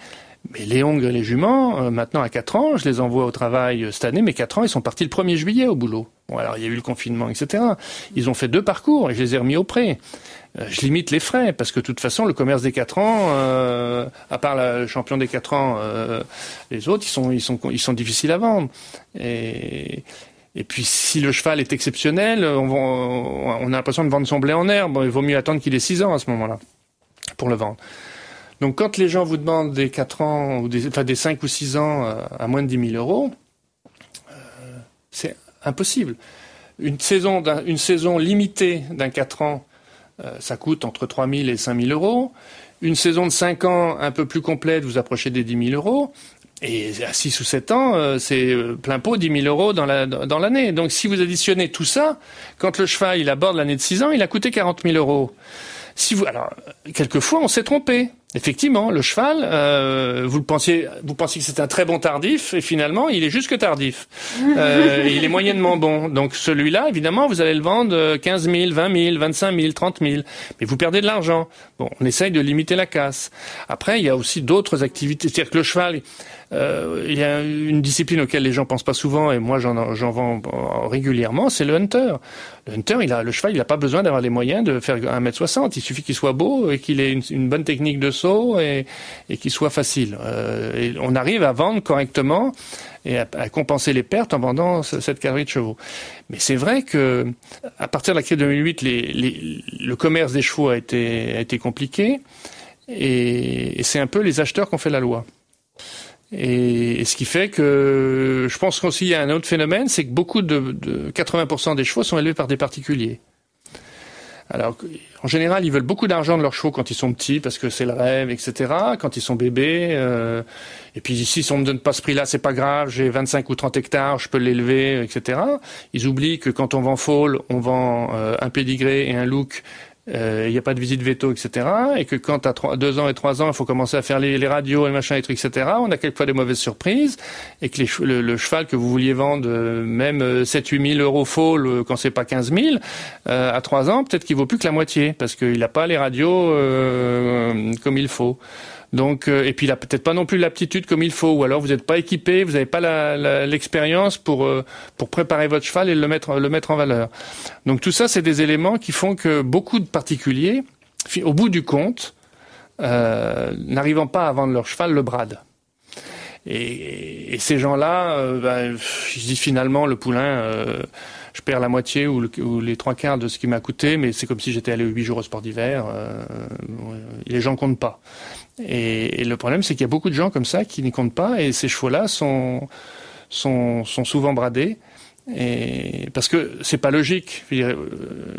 Mais les hongres et les juments, euh, maintenant à 4 ans, je les envoie au travail euh, cette année, mais 4 ans, ils sont partis le 1er juillet au boulot. Bon, alors il y a eu le confinement, etc. Ils ont fait deux parcours et je les ai remis au prêt. je limite les frais, parce que de toute façon, le commerce des 4 ans, à part le champion des 4 ans, les autres, ils sont, ils, sont, ils sont difficiles à vendre. Et, et puis, si le cheval est exceptionnel, on, a l'impression de vendre son blé en herbe. il vaut mieux attendre qu'il ait 6 ans à ce moment-là pour le vendre. Donc, quand les gens vous demandent des 4 ans, ou des, enfin des 5 ou 6 ans euh, à moins de 10 000 euros, euh, c'est impossible. Une saison, une saison limitée d'un 4 ans, euh, ça coûte entre 3 000 et 5 000 euros. Une saison de 5 ans un peu plus complète, vous approchez des 10 000 euros. Et à 6 ou 7 ans, euh, c'est euh, plein pot 10 000 euros dans l'année. La, dans Donc si vous additionnez tout ça, quand le cheval il aborde l'année de 6 ans, il a coûté 40 000 euros. Si vous, alors, quelquefois on s'est trompé. Effectivement, le cheval, euh, vous le pensiez, vous pensiez que c'était un très bon tardif, et finalement, il est juste que tardif. Euh, il est moyennement bon. Donc celui-là, évidemment, vous allez le vendre 15 000, 20 000, 25 000, 30 000, mais vous perdez de l'argent. Bon, on essaye de limiter la casse. Après, il y a aussi d'autres activités. C'est-à-dire que le cheval, euh, il y a une discipline auquel les gens pensent pas souvent, et moi j'en vends régulièrement, c'est le hunter. Le hunter, il a, le cheval, il n'a pas besoin d'avoir les moyens de faire 1m60. Il suffit qu'il soit beau et qu'il ait une, une, bonne technique de et, et qu'il soit facile. Euh, on arrive à vendre correctement et à, compenser les pertes en vendant cette catégorie de chevaux. Mais c'est vrai que à partir de la crise de 2008, les, les, le commerce des chevaux a été, compliqué et, et c'est un peu les acheteurs qui ont fait la loi. Et, ce qui fait que je pense qu'aussi il y a un autre phénomène, c'est que beaucoup de, de 80% des chevaux sont élevés par des particuliers. Alors, en général, ils veulent beaucoup d'argent de leurs chevaux quand ils sont petits, parce que c'est le rêve, etc. Quand ils sont bébés, euh, et puis ici, si on me donne pas ce prix-là, c'est pas grave. J'ai 25 ou 30 hectares, je peux l'élever, etc. Ils oublient que quand on vend foal, on vend euh, un pédigré et un look euh, il n'y a pas de visite veto, etc. Et que quand à deux ans et trois ans, il faut commencer à faire les, les radios et machin et trucs, etc. On a quelquefois des mauvaises surprises et que les, le, cheval que vous vouliez vendre euh, même 7 8 000 euros faux quand c'est pas 15 000 euh, à trois ans, peut-être qu'il vaut plus que la moitié parce qu'il n'a pas les radios euh, comme il faut. Donc, euh, et puis il a peut-être pas non plus l'aptitude comme il faut, ou alors vous n'êtes pas équipé, vous n'avez pas l'expérience pour euh, pour préparer votre cheval et le mettre le mettre en valeur. Donc tout ça, c'est des éléments qui font que beaucoup de particuliers, au bout du compte, euh, n'arrivant pas à vendre leur cheval, le bradent. Et, et, ces gens-là, euh, ben, je dis finalement le poulain je perds la moitié ou, les trois quarts de ce qui m'a coûté, mais c'est comme si j'étais allé huit jours au sport d'hiver. Euh, les gens comptent pas. Et, le problème, c'est qu'il y a beaucoup de gens comme ça qui n'y comptent pas, et ces chevaux-là sont, sont, souvent bradés. Parce que c'est pas logique. Euh,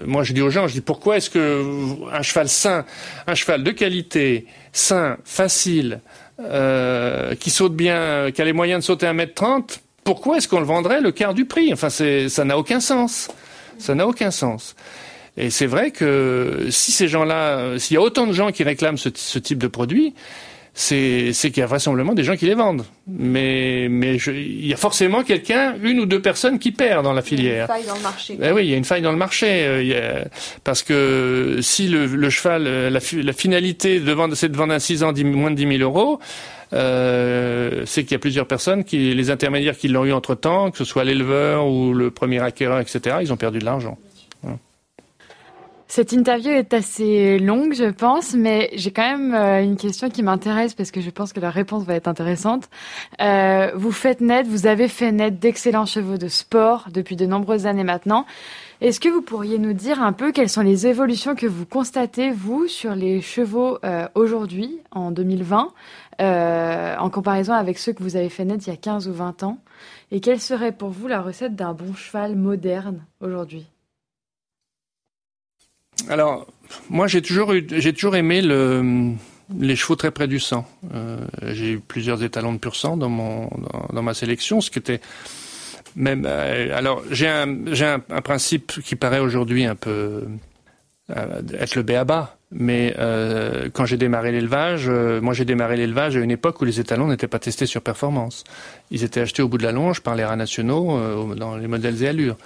moi, je dis aux gens, je dis pourquoi est-ce que un cheval sain, un cheval de qualité, sain, facile, euh, qui saute bien, qui a les moyens de sauter un mètre trente, pourquoi est-ce qu'on le vendrait le quart du prix? Enfin, ça n'a aucun sens. Ça n'a aucun sens. Et c'est vrai que si ces gens-là, s'il y a autant de gens qui réclament ce, type de produit, c'est qu'il y a vraisemblablement des gens qui les vendent. Mais, mais il y a forcément quelqu'un, une ou deux personnes qui perdent dans la filière. Il y a une faille dans le marché. Ben oui, il y a une faille dans le marché. Euh, parce que si le, le cheval, euh, la, la, finalité de vendre, c'est de vendre un 6 ans moins de 10 000 euros, euh, c'est qu'il y a plusieurs personnes, qui, les intermédiaires qui l'ont eu entre temps, que ce soit l'éleveur ou le premier acquéreur, etc., ils ont perdu de l'argent. Cette interview est assez longue, je pense, mais j'ai quand même euh, une question qui m'intéresse parce que je pense que la réponse va être intéressante. Euh, vous faites naître, vous avez fait naître d'excellents chevaux de sport depuis de nombreuses années maintenant. Est-ce que vous pourriez nous dire un peu quelles sont les évolutions que vous constatez, vous, sur les chevaux euh, aujourd'hui, en 2020, euh, en comparaison avec ceux que vous avez fait naître il y a 15 ou 20 ans? Et quelle serait pour vous la recette d'un bon cheval moderne aujourd'hui? Alors, moi, j'ai toujours eu, j'ai toujours aimé le, les chevaux très près du sang. Euh, j'ai eu plusieurs étalons de pur sang dans mon, dans, ma sélection, ce qui était même. Euh, alors, j'ai un, j'ai un, principe qui paraît aujourd'hui un peu euh, être le béaba. Mais euh, quand j'ai démarré l'élevage, moi j'ai démarré l'élevage à une époque où les étalons n'étaient pas testés sur performance. Ils étaient achetés au bout de la longe par les rats nationaux dans les modèles et allures.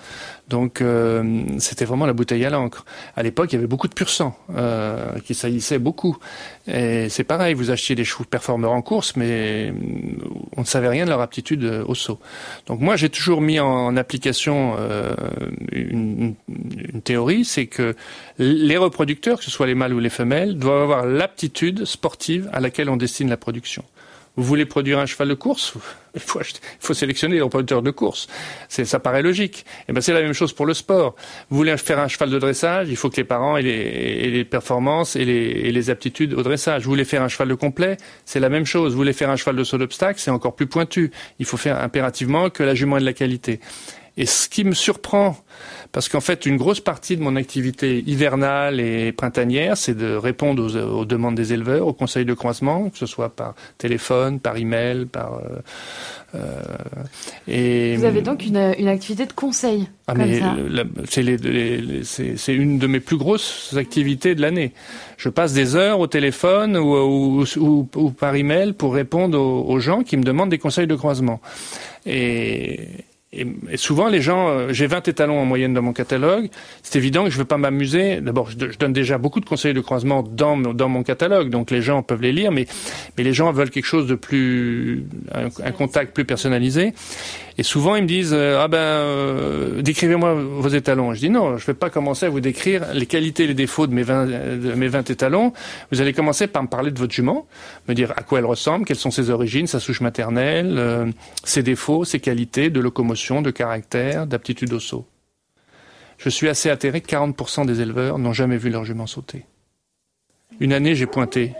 Donc euh, c'était vraiment la bouteille à l'encre. À l'époque, il y avait beaucoup de pur sang euh, qui saillissait beaucoup. Et c'est pareil, vous achetiez des chevaux performeurs en course, mais on ne savait rien de leur aptitude au saut. Donc moi, j'ai toujours mis en, application euh, une, une, théorie, c'est que les reproducteurs, que ce soit les mâles ou les femelles, doivent avoir l'aptitude sportive à laquelle on destine la production. Vous voulez produire un cheval de course il faut, sélectionner les reproducteurs de course. Ça paraît logique. Et eh ben c'est la même chose pour le sport. Vous voulez faire un cheval de dressage, il faut que les parents aient les, performances et les, et les, aptitudes au dressage. Vous voulez faire un cheval de complet, c'est la même chose. Vous voulez faire un cheval de saut d'obstacle, c'est encore plus pointu. Il faut faire impérativement que la jument ait de la qualité. Et ce qui me surprend, parce qu'en fait, une grosse partie de mon activité hivernale et printanière, c'est de répondre aux, demandes des éleveurs, aux conseils de croisement, que ce soit par téléphone, par email, par. Euh, euh et, Vous avez donc une, une activité de conseil. Ah mais c'est une de mes plus grosses activités de l'année. Je passe des heures au téléphone ou, ou, ou, ou par email pour répondre aux, aux gens qui me demandent des conseils de croisement. Et, et, souvent, les gens, euh, j'ai 20 étalons en moyenne dans mon catalogue. C'est évident que je ne veux pas m'amuser. D'abord, je, donne déjà beaucoup de conseils de croisement dans, mon catalogue, donc les gens peuvent les lire, mais les gens veulent quelque chose de plus, un contact plus personnalisé. Et souvent, ils me disent euh, ah ben euh, décrivez-moi vos étalons. Je dis non, je ne vais pas commencer à vous décrire les qualités et les défauts de mes 20 de mes 20 étalons. Vous allez commencer par me parler de votre jument, me dire à quoi elle ressemble, quelles sont ses origines, sa souche maternelle, euh, ses défauts, ses qualités de locomotion, de caractère, d'aptitude au saut. Je suis assez atterré que 40% des éleveurs n'ont jamais vu leur jument sauter. Une année, j'ai pointé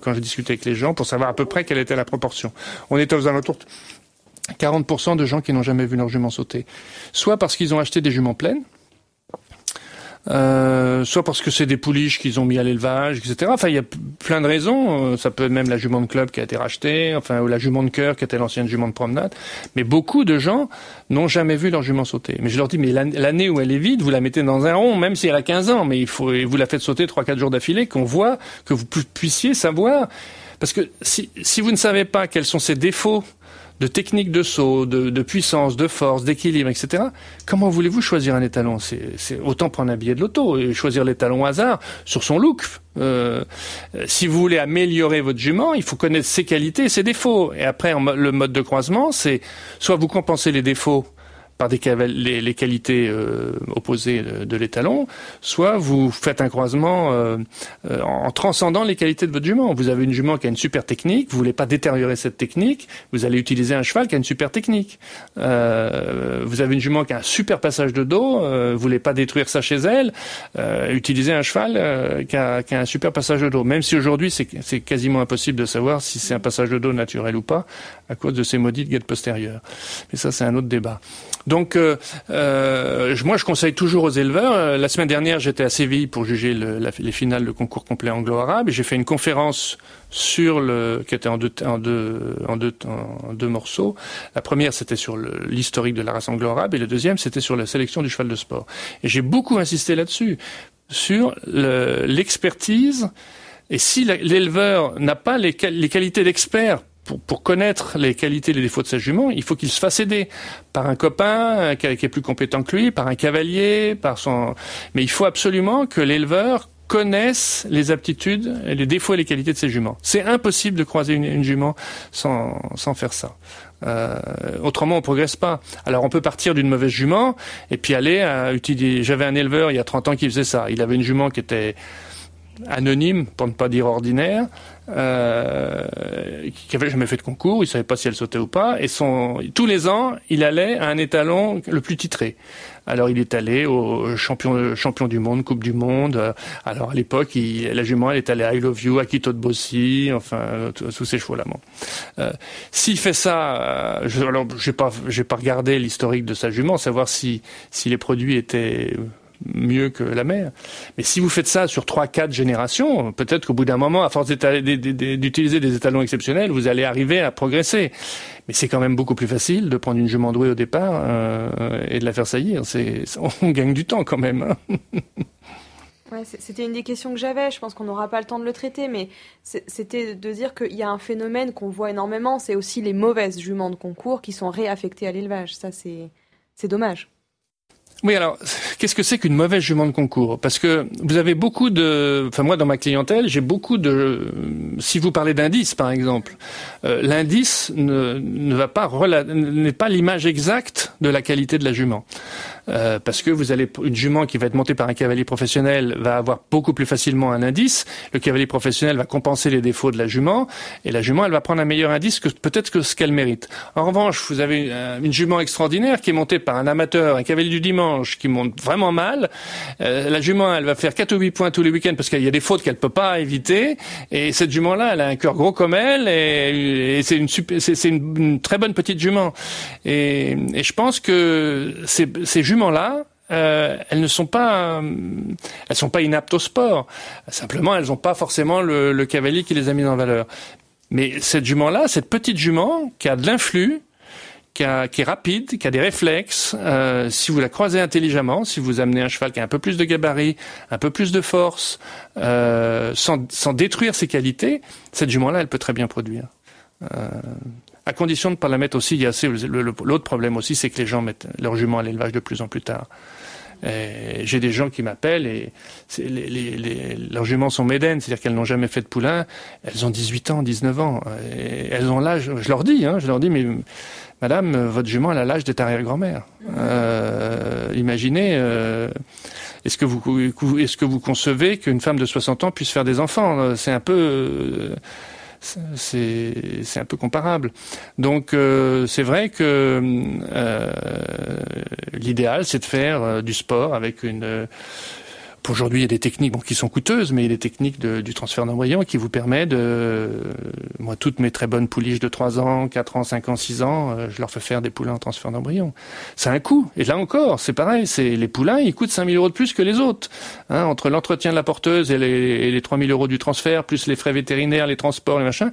quand j'ai discuté avec les gens pour savoir à peu près quelle était la proportion. On était aux alentours 40% de gens qui n'ont jamais vu leur jument sauter. Soit parce qu'ils ont acheté des juments pleines, euh, soit parce que c'est des pouliches qu'ils ont mis à l'élevage, etc. Enfin, il y a plein de raisons. Euh, ça peut être même la jument de club qui a été rachetée, enfin, ou la jument de cœur qui était l'ancienne jument de promenade. Mais beaucoup de gens n'ont jamais vu leur jument sauter. Mais je leur dis, mais l'année où elle est vide, vous la mettez dans un rond, même si elle a 15 ans, mais il faut, vous la faites sauter 3-4 jours d'affilée, qu'on voit, que vous puissiez savoir. Parce que si, si vous ne savez pas quels sont ses défauts, de technique de saut, de, puissance, de force, d'équilibre, etc. Comment voulez-vous choisir un étalon? C'est autant prendre un billet de loto et choisir l'étalon au hasard sur son look. Euh, si vous voulez améliorer votre jument, il faut connaître ses qualités et ses défauts. Et après, le mode de croisement, c'est soit vous compensez les défauts par des les, les qualités euh, opposées de, l'étalon, soit vous faites un croisement euh, euh, en transcendant les qualités de votre jument. Vous avez une jument qui a une super technique, vous voulez pas détériorer cette technique, vous allez utiliser un cheval qui a une super technique. vous avez une jument qui a un super passage de dos, vous voulez pas détruire ça chez elle, utilisez un cheval qui a, qui, a, un super passage de dos. Même si aujourd'hui c'est quasiment impossible de savoir si c'est un passage de dos naturel ou pas à cause de ces maudites guettes postérieures. Mais ça c'est un autre débat. Donc, euh, euh, moi, je conseille toujours aux éleveurs. Euh, la semaine dernière, j'étais à Séville pour juger le, les finales de concours complet anglo-arabe, et j'ai fait une conférence sur le qui était en deux en deux deux, morceaux. La première, c'était sur l'historique de la race anglo-arabe, et la deuxième, c'était sur la sélection du cheval de sport. Et j'ai beaucoup insisté là-dessus, sur l'expertise Et si l'éleveur n'a pas les, les qualités d'expert pour, pour, connaître les qualités et les défauts de sa jument, il faut qu'il se fasse aider par un copain qui, est plus compétent que lui, par un cavalier, par son. Mais il faut absolument que l'éleveur connaisse les aptitudes, les défauts et les qualités de ses juments. C'est impossible de croiser une, une jument sans, sans faire ça. Euh, autrement, on progresse pas. Alors, on peut partir d'une mauvaise jument et puis aller à utiliser. J'avais un éleveur il y a 30 ans qui faisait ça. Il avait une jument qui était anonyme, pour ne pas dire ordinaire, euh, qui avait jamais fait de concours, il savait pas si elle sautait ou pas, et son, tous les ans, il allait à un étalon le plus titré. Alors il est allé au champion, champion du monde, Coupe du Monde. Alors à l'époque, la jument, elle est allée à I Love You, à de Bossy, enfin tous ces chevaux-là. Euh, S'il fait ça, euh, je, alors j'ai pas, pas regardé l'historique de sa jument, savoir si si les produits étaient mieux que la mère. Mais si vous faites ça sur trois, quatre générations, peut-être qu'au bout d'un moment, à force d'utiliser des étalons exceptionnels, vous allez arriver à progresser. Mais c'est quand même beaucoup plus facile de prendre une jument douée au départ euh, et de la faire saillir. On gagne du temps quand même. Hein. C'était une des questions que j'avais. Je pense qu'on n'aura pas le temps de le traiter, mais c'était de dire qu'il y a un phénomène qu'on voit énormément. C'est aussi les mauvaises juments de concours qui sont réaffectées à l'élevage. Ça, c'est dommage. Oui, alors, qu'est-ce que c'est qu'une mauvaise jument de concours? Parce que vous avez beaucoup de... Enfin, moi, dans ma clientèle, j'ai beaucoup de... Si vous parlez d'indice, par exemple, euh, l'indice ne, va pas... n'est pas l'image exacte de la qualité de la jument. Euh, parce que vous allez une jument qui va être montée par un cavalier professionnel va avoir beaucoup plus facilement un indice. Le cavalier professionnel va compenser les défauts de la jument et la jument elle va prendre un meilleur indice que peut-être que ce qu'elle mérite. En revanche, vous avez une, jument extraordinaire qui est montée par un amateur, un cavalier du dimanche qui monte vraiment mal. Euh, la jument elle va faire 4 ou 8 points tous les week-ends parce qu'il y a des fautes qu'elle peut pas éviter et cette jument là elle a un cœur gros comme elle et, c'est une, une, une, très bonne petite jument et, et je pense que c'est là euh, elles ne sont pas, euh, elles sont pas inaptes au sport. Simplement, elles n'ont pas forcément le, cavalier qui les a mis en valeur. Mais cette jument-là, cette petite jument qui a de l'influx, qui, est rapide, qui a des réflexes, euh, si vous la croisez intelligemment, si vous amenez un cheval qui a un peu plus de gabarit, un peu plus de force, sans, sans, détruire ses qualités, cette jument-là, elle peut très bien produire à condition de ne pas la mettre aussi. Il y a l'autre problème aussi, c'est que les gens mettent leurs juments à l'élevage de plus en plus tard. J'ai des gens qui m'appellent et leurs juments sont médènes, c'est-à-dire qu'elles n'ont jamais fait de poulain. Elles ont 18 ans, 19 ans. Elles ont l'âge, je leur dis, hein, je leur dis, mais madame, votre jument, elle a l'âge de arrière-grand-mère. Euh, imaginez, euh, est-ce que vous, concevez qu'une femme de 60 ans puisse faire des enfants? C'est un peu... Euh, c'est un peu comparable. Donc euh, c'est vrai que euh, l'idéal c'est de faire euh, du sport avec une Aujourd'hui, il y a des techniques qui sont coûteuses, mais il y a des techniques du transfert d'embryon qui vous permettent de... Moi, toutes mes très bonnes pouliches de 3 ans, 4 ans, 5 ans, 6 ans, euh, je leur fais faire des poulains en transfert d'embryon. C'est un coût. Et là encore, c'est pareil. C'est Les poulains, ils coûtent 5 000 euros de plus que les autres. Hein, entre l'entretien de la porteuse et les, et les 3 000 euros du transfert, plus les frais vétérinaires, les transports, les machins,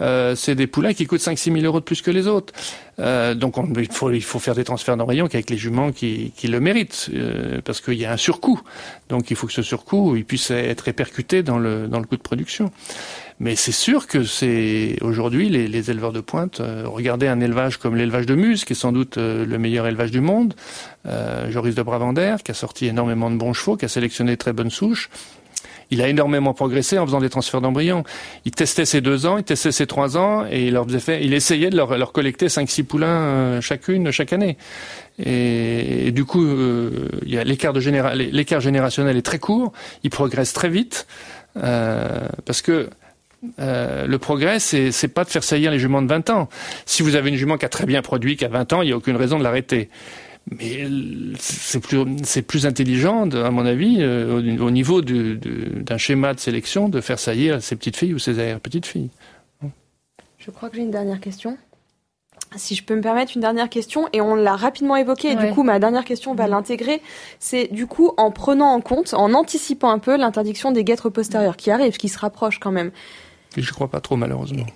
euh, c'est des poulains qui coûtent 5-6 000 euros de plus que les autres. Euh, donc on, il, faut, il faut faire des transferts d'embryon avec les juments qui, qui le méritent, euh, parce qu'il y a un surcoût. Donc il faut que ce surcoût il puisse être répercuté dans le, dans le coût de production. Mais c'est sûr que c'est aujourd'hui les, les, éleveurs de pointe. Euh, regardez un élevage comme l'élevage de Muse, qui est sans doute euh, le meilleur élevage du monde. Joris de Bravander, qui a sorti énormément de bons chevaux, qui a sélectionné très bonnes souches il a énormément progressé en faisant des transferts d'embryons. Il testait ses deux ans, il testait ses trois ans, et il leur faisait il essayait de leur, collecter cinq, six poulains euh, chacune chaque année. Et, du coup, euh, il y a l'écart généra générationnel est très court. Il progresse très vite euh, parce que euh, le progrès, c'est, c'est pas de faire saillir les juments de 20 ans. Si vous avez une jument qui a très bien produit, qui a 20 ans, il n'y a aucune raison de l'arrêter. Mais c'est plus, c'est plus intelligent, à mon avis, euh, au, niveau d'un schéma de sélection, de faire saillir ces petites filles ou ces arrière-petites filles. Je crois que j'ai une dernière question. Si je peux me permettre une dernière question, et on l'a rapidement évoqué, et du coup ma dernière question va mm. l'intégrer, c'est du coup en prenant en compte, en anticipant un peu l'interdiction des guêtres postérieures qui arrive, qui se rapproche quand même. Et je crois pas trop malheureusement.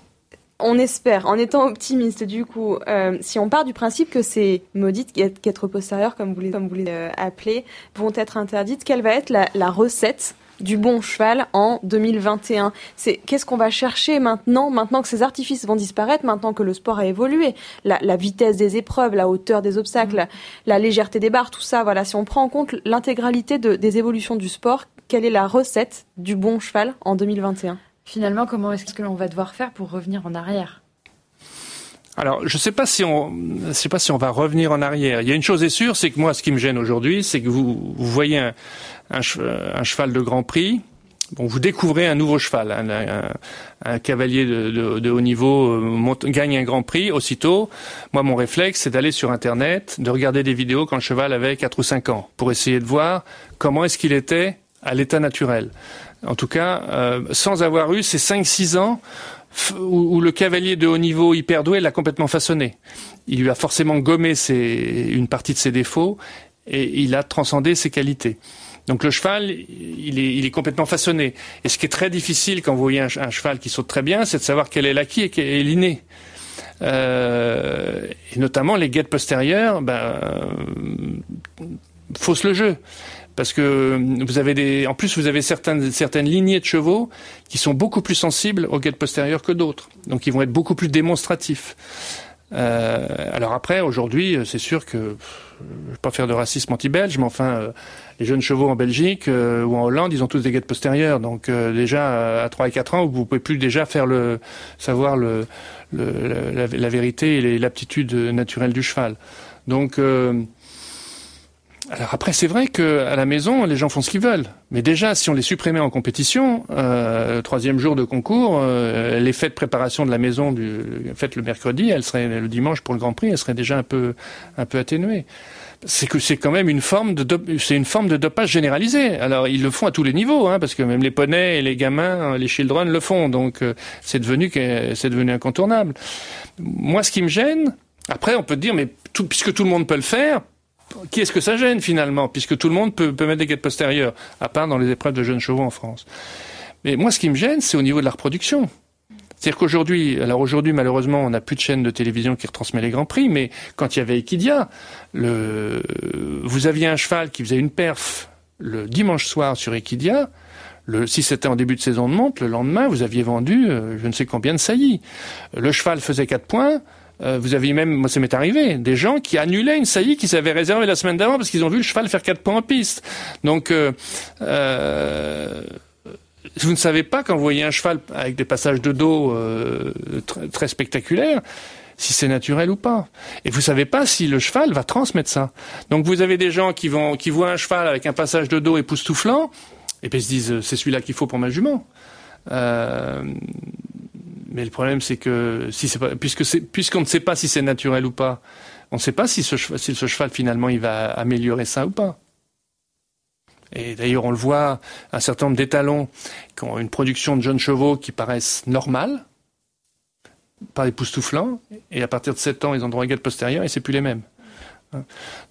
On espère, en étant optimiste du coup, euh, si on part du principe que ces maudites guêtres postérieures, comme vous les, comme vous les euh, appelez, vont être interdites, quelle va être la, recette du bon cheval en 2021 C'est qu'est-ce qu'on va chercher maintenant, maintenant que ces artifices vont disparaître, maintenant que le sport a évolué, la, vitesse des épreuves, la hauteur des obstacles, mm. la, légèreté des barres, tout ça. Voilà, si on prend en compte l'intégralité des évolutions du sport, quelle est la recette du bon cheval en 2021 Finalement, comment est-ce que l'on va devoir faire pour revenir en arrière? Alors, je ne sais pas si on, sais pas si on va revenir en arrière. Il y a une chose est sûre, c'est que moi, ce qui me gêne aujourd'hui, c'est que vous, voyez un, cheval de Grand Prix. Bon, vous découvrez un nouveau cheval, un, cavalier de, de, haut niveau euh, gagne un Grand Prix. Aussitôt, moi, mon réflexe, c'est d'aller sur Internet, de regarder des vidéos quand le cheval avait 4 ou 5 ans, pour essayer de voir comment est-ce qu'il était à l'état naturel. En tout cas, euh, sans avoir eu ces 5-6 ans où, le cavalier de haut niveau hyper doué l'a complètement façonné. Il lui a forcément gommé une partie de ses défauts et il a transcendé ses qualités. Donc le cheval, il est, complètement façonné. Et ce qui est très difficile quand vous voyez un, cheval qui saute très bien, c'est de savoir quel est l'acquis et quel est l'inné. Euh, et notamment les guettes postérieures, ben, faussent le jeu parce que vous avez des, en plus vous avez certaines certaines lignées de chevaux qui sont beaucoup plus sensibles aux guettes postérieures que d'autres, donc ils vont être beaucoup plus démonstratifs. Euh, alors après, aujourd'hui, c'est sûr que je vais pas faire de racisme anti-belge, mais enfin, euh, les jeunes chevaux en Belgique euh, ou en Hollande, ils ont tous des guettes postérieures. Donc déjà à 3 et 4 ans, vous pouvez plus déjà faire le savoir le, la, la, vérité et l'aptitude naturelle du cheval. Donc alors après, c'est vrai que à la maison, les gens font ce qu'ils veulent. Mais déjà, si on les supprimait en compétition, euh, troisième jour de concours, euh, les fêtes de préparation de la maison, du, faites le mercredi, elle serait le dimanche pour le Grand Prix, elle serait déjà un peu un peu atténuée. C'est que c'est quand même une forme de c'est une forme de dopage généralisé. Alors ils le font à tous les niveaux, hein, parce que même les poneys et les gamins, les children le font. Donc euh, c'est devenu c'est devenu incontournable. Moi, ce qui me gêne, après, on peut dire, mais tout, puisque tout le monde peut le faire, qui est-ce que ça gêne finalement, puisque tout le monde peut, mettre des guettes postérieures, à part dans les épreuves de jeunes chevaux en France. Mais moi, ce qui me gêne, c'est au niveau de la reproduction. C'est-à-dire qu'aujourd'hui, alors aujourd'hui, malheureusement, on n'a plus de chaîne de télévision qui retransmet les grands prix, mais quand il y avait Equidia, le, vous aviez un cheval qui faisait une perf le dimanche soir sur Equidia, si c'était en début de saison de monte, le lendemain, vous aviez vendu euh, je ne sais combien de saillies. Le cheval faisait 4 points, euh, vous aviez même, moi ça m'est arrivé, des gens qui annulaient une saillie qu'ils avaient réservée la semaine d'avant parce qu'ils ont vu le cheval faire quatre points en piste. Donc, euh, euh, vous ne savez pas quand vous voyez un cheval avec des passages de dos euh, très, très, spectaculaires si c'est naturel ou pas. Et vous savez pas si le cheval va transmettre ça. Donc vous avez des gens qui vont qui voient un cheval avec un passage de dos époustouflant et puis ils se disent c'est celui-là qu'il faut pour ma jument. Euh, mais le problème, c'est que si puisque c'est, puisqu'on ne sait pas si c'est naturel ou pas, on ne sait pas si ce, cheval finalement il va améliorer ça ou pas. Et d'ailleurs, on le voit, un certain nombre d'étalons qui ont une production de jeunes chevaux qui paraissent normales, pas époustouflants, et à partir de 7 ans, ils ont droit à postérieure et c'est plus les mêmes.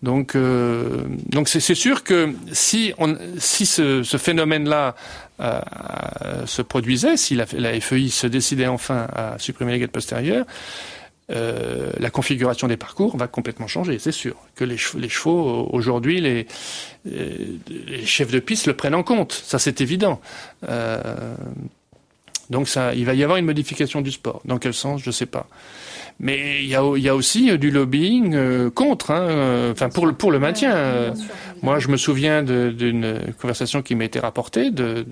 Donc, euh, donc c'est, sûr que si, si ce, ce phénomène-là euh, se produisait, si la, la, FEI se décidait enfin à supprimer les guettes postérieures, euh, la configuration des parcours va complètement changer, c'est sûr. Que les, chevaux, les chevaux aujourd'hui, les, les, chefs de piste le prennent en compte, ça c'est évident. Donc ça, il va y avoir une modification du sport. Dans quel sens, je ne sais pas. Mais il y a, y a aussi euh, du lobbying euh, contre, hein, euh, enfin pour le pour le maintien. Moi, je me souviens d'une conversation qui m'a été rapportée de,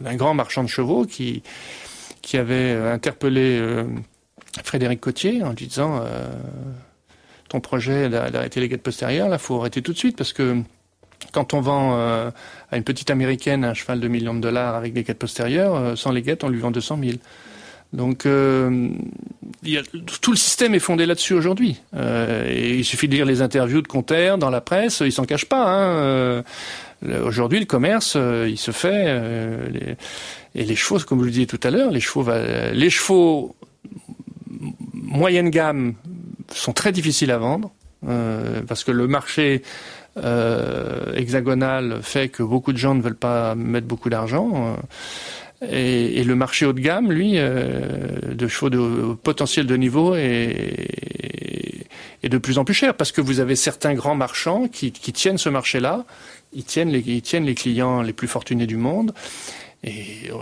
d'un grand marchand de chevaux qui qui avait interpellé Frédéric Cotier en lui disant ton projet d'arrêter les guettes postérieures, là, faut arrêter tout de suite parce que quand on vend à une petite américaine un cheval de millions de dollars avec des guettes postérieures, sans les guettes, on lui vend 200 000. Donc euh, tout le système est fondé là-dessus aujourd'hui. Euh, il suffit de lire les interviews de Conter dans la presse, ils s'en cachent pas. Hein. Euh, aujourd'hui, le commerce, il se fait. et les chevaux, comme je le disais tout à l'heure, les chevaux, les chevaux moyenne gamme sont très difficiles à vendre parce que le marché hexagonal fait que beaucoup de gens ne veulent pas mettre beaucoup d'argent. Et, et, le marché haut de gamme, lui, euh, de chevaux de potentiel de niveau est, est de plus en plus cher parce que vous avez certains grands marchands qui, qui tiennent ce marché-là, ils tiennent les, ils tiennent les clients les plus fortunés du monde. Et euh,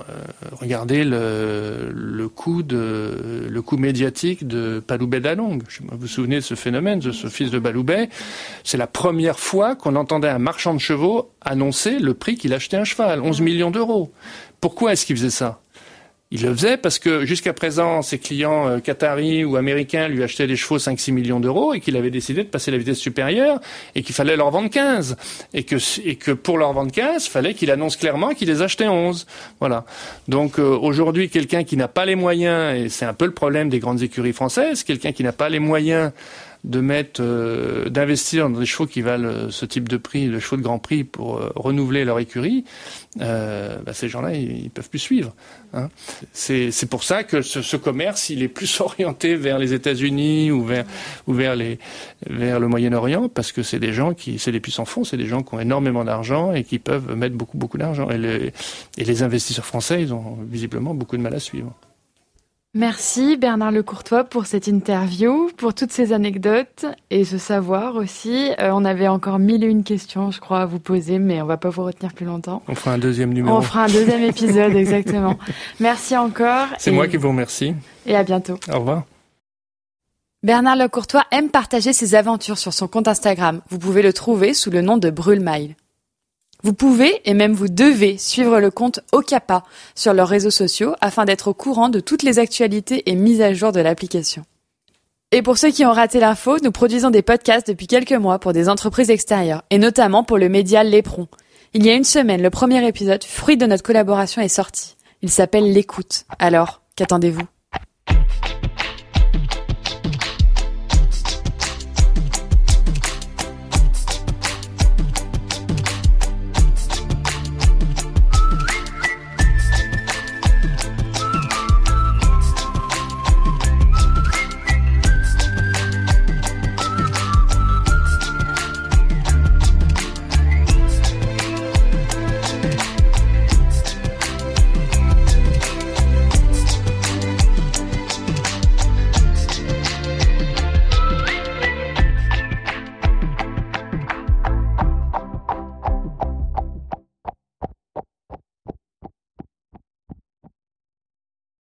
regardez le, le coût de le coût médiatique de Paloubet d'Along. Vous vous souvenez de ce phénomène, de ce fils de Baloubet C'est la première fois qu'on entendait un marchand de chevaux annoncer le prix qu'il achetait un cheval, 11 millions d'euros. Pourquoi est-ce qu'il faisait ça? Il le faisait parce que jusqu'à présent, ses clients euh, qataris ou américains lui achetaient des chevaux 5-6 millions d'euros et qu'il avait décidé de passer la vitesse supérieure et qu'il fallait leur vendre 15. Et que, et que pour leur vendre 15, fallait qu'il annonce clairement qu'il les achetait 11. Voilà. Donc euh, aujourd'hui, quelqu'un qui n'a pas les moyens, et c'est un peu le problème des grandes écuries françaises, quelqu'un qui n'a pas les moyens de mettre, euh, d'investir dans des chevaux qui valent euh, ce type de prix, le chevaux de grand prix, pour euh, renouveler leur écurie, bah, ces gens-là, ils, ils, peuvent plus suivre. Hein. C'est pour ça que ce, ce, commerce, il est plus orienté vers les États-Unis ou vers ou vers les vers le Moyen-Orient, parce que c'est des gens qui, c'est des puissants fonds, c'est des gens qui ont énormément d'argent et qui peuvent mettre beaucoup beaucoup d'argent. Et, et les investisseurs français, ils ont visiblement beaucoup de mal à suivre. Merci Bernard Lecourtois pour cette interview, pour toutes ces anecdotes et ce savoir aussi. Euh, on avait encore mille et une questions, je crois, à vous poser, mais on va pas vous retenir plus longtemps. On fera un deuxième numéro. On fera un deuxième épisode, exactement. Merci encore. C'est moi qui vous remercie. Et à bientôt. Au revoir. Bernard Lecourtois aime partager ses aventures sur son compte Instagram. Vous pouvez le trouver sous le nom de Brûlemail. Vous pouvez et même vous devez suivre le compte Okapa sur leurs réseaux sociaux afin d'être au courant de toutes les actualités et mises à jour de l'application. Et pour ceux qui ont raté l'info, nous produisons des podcasts depuis quelques mois pour des entreprises extérieures, et notamment pour le média Lépron. Il y a une semaine, le premier épisode, fruit de notre collaboration, est sorti. Il s'appelle L'écoute. Alors, qu'attendez-vous?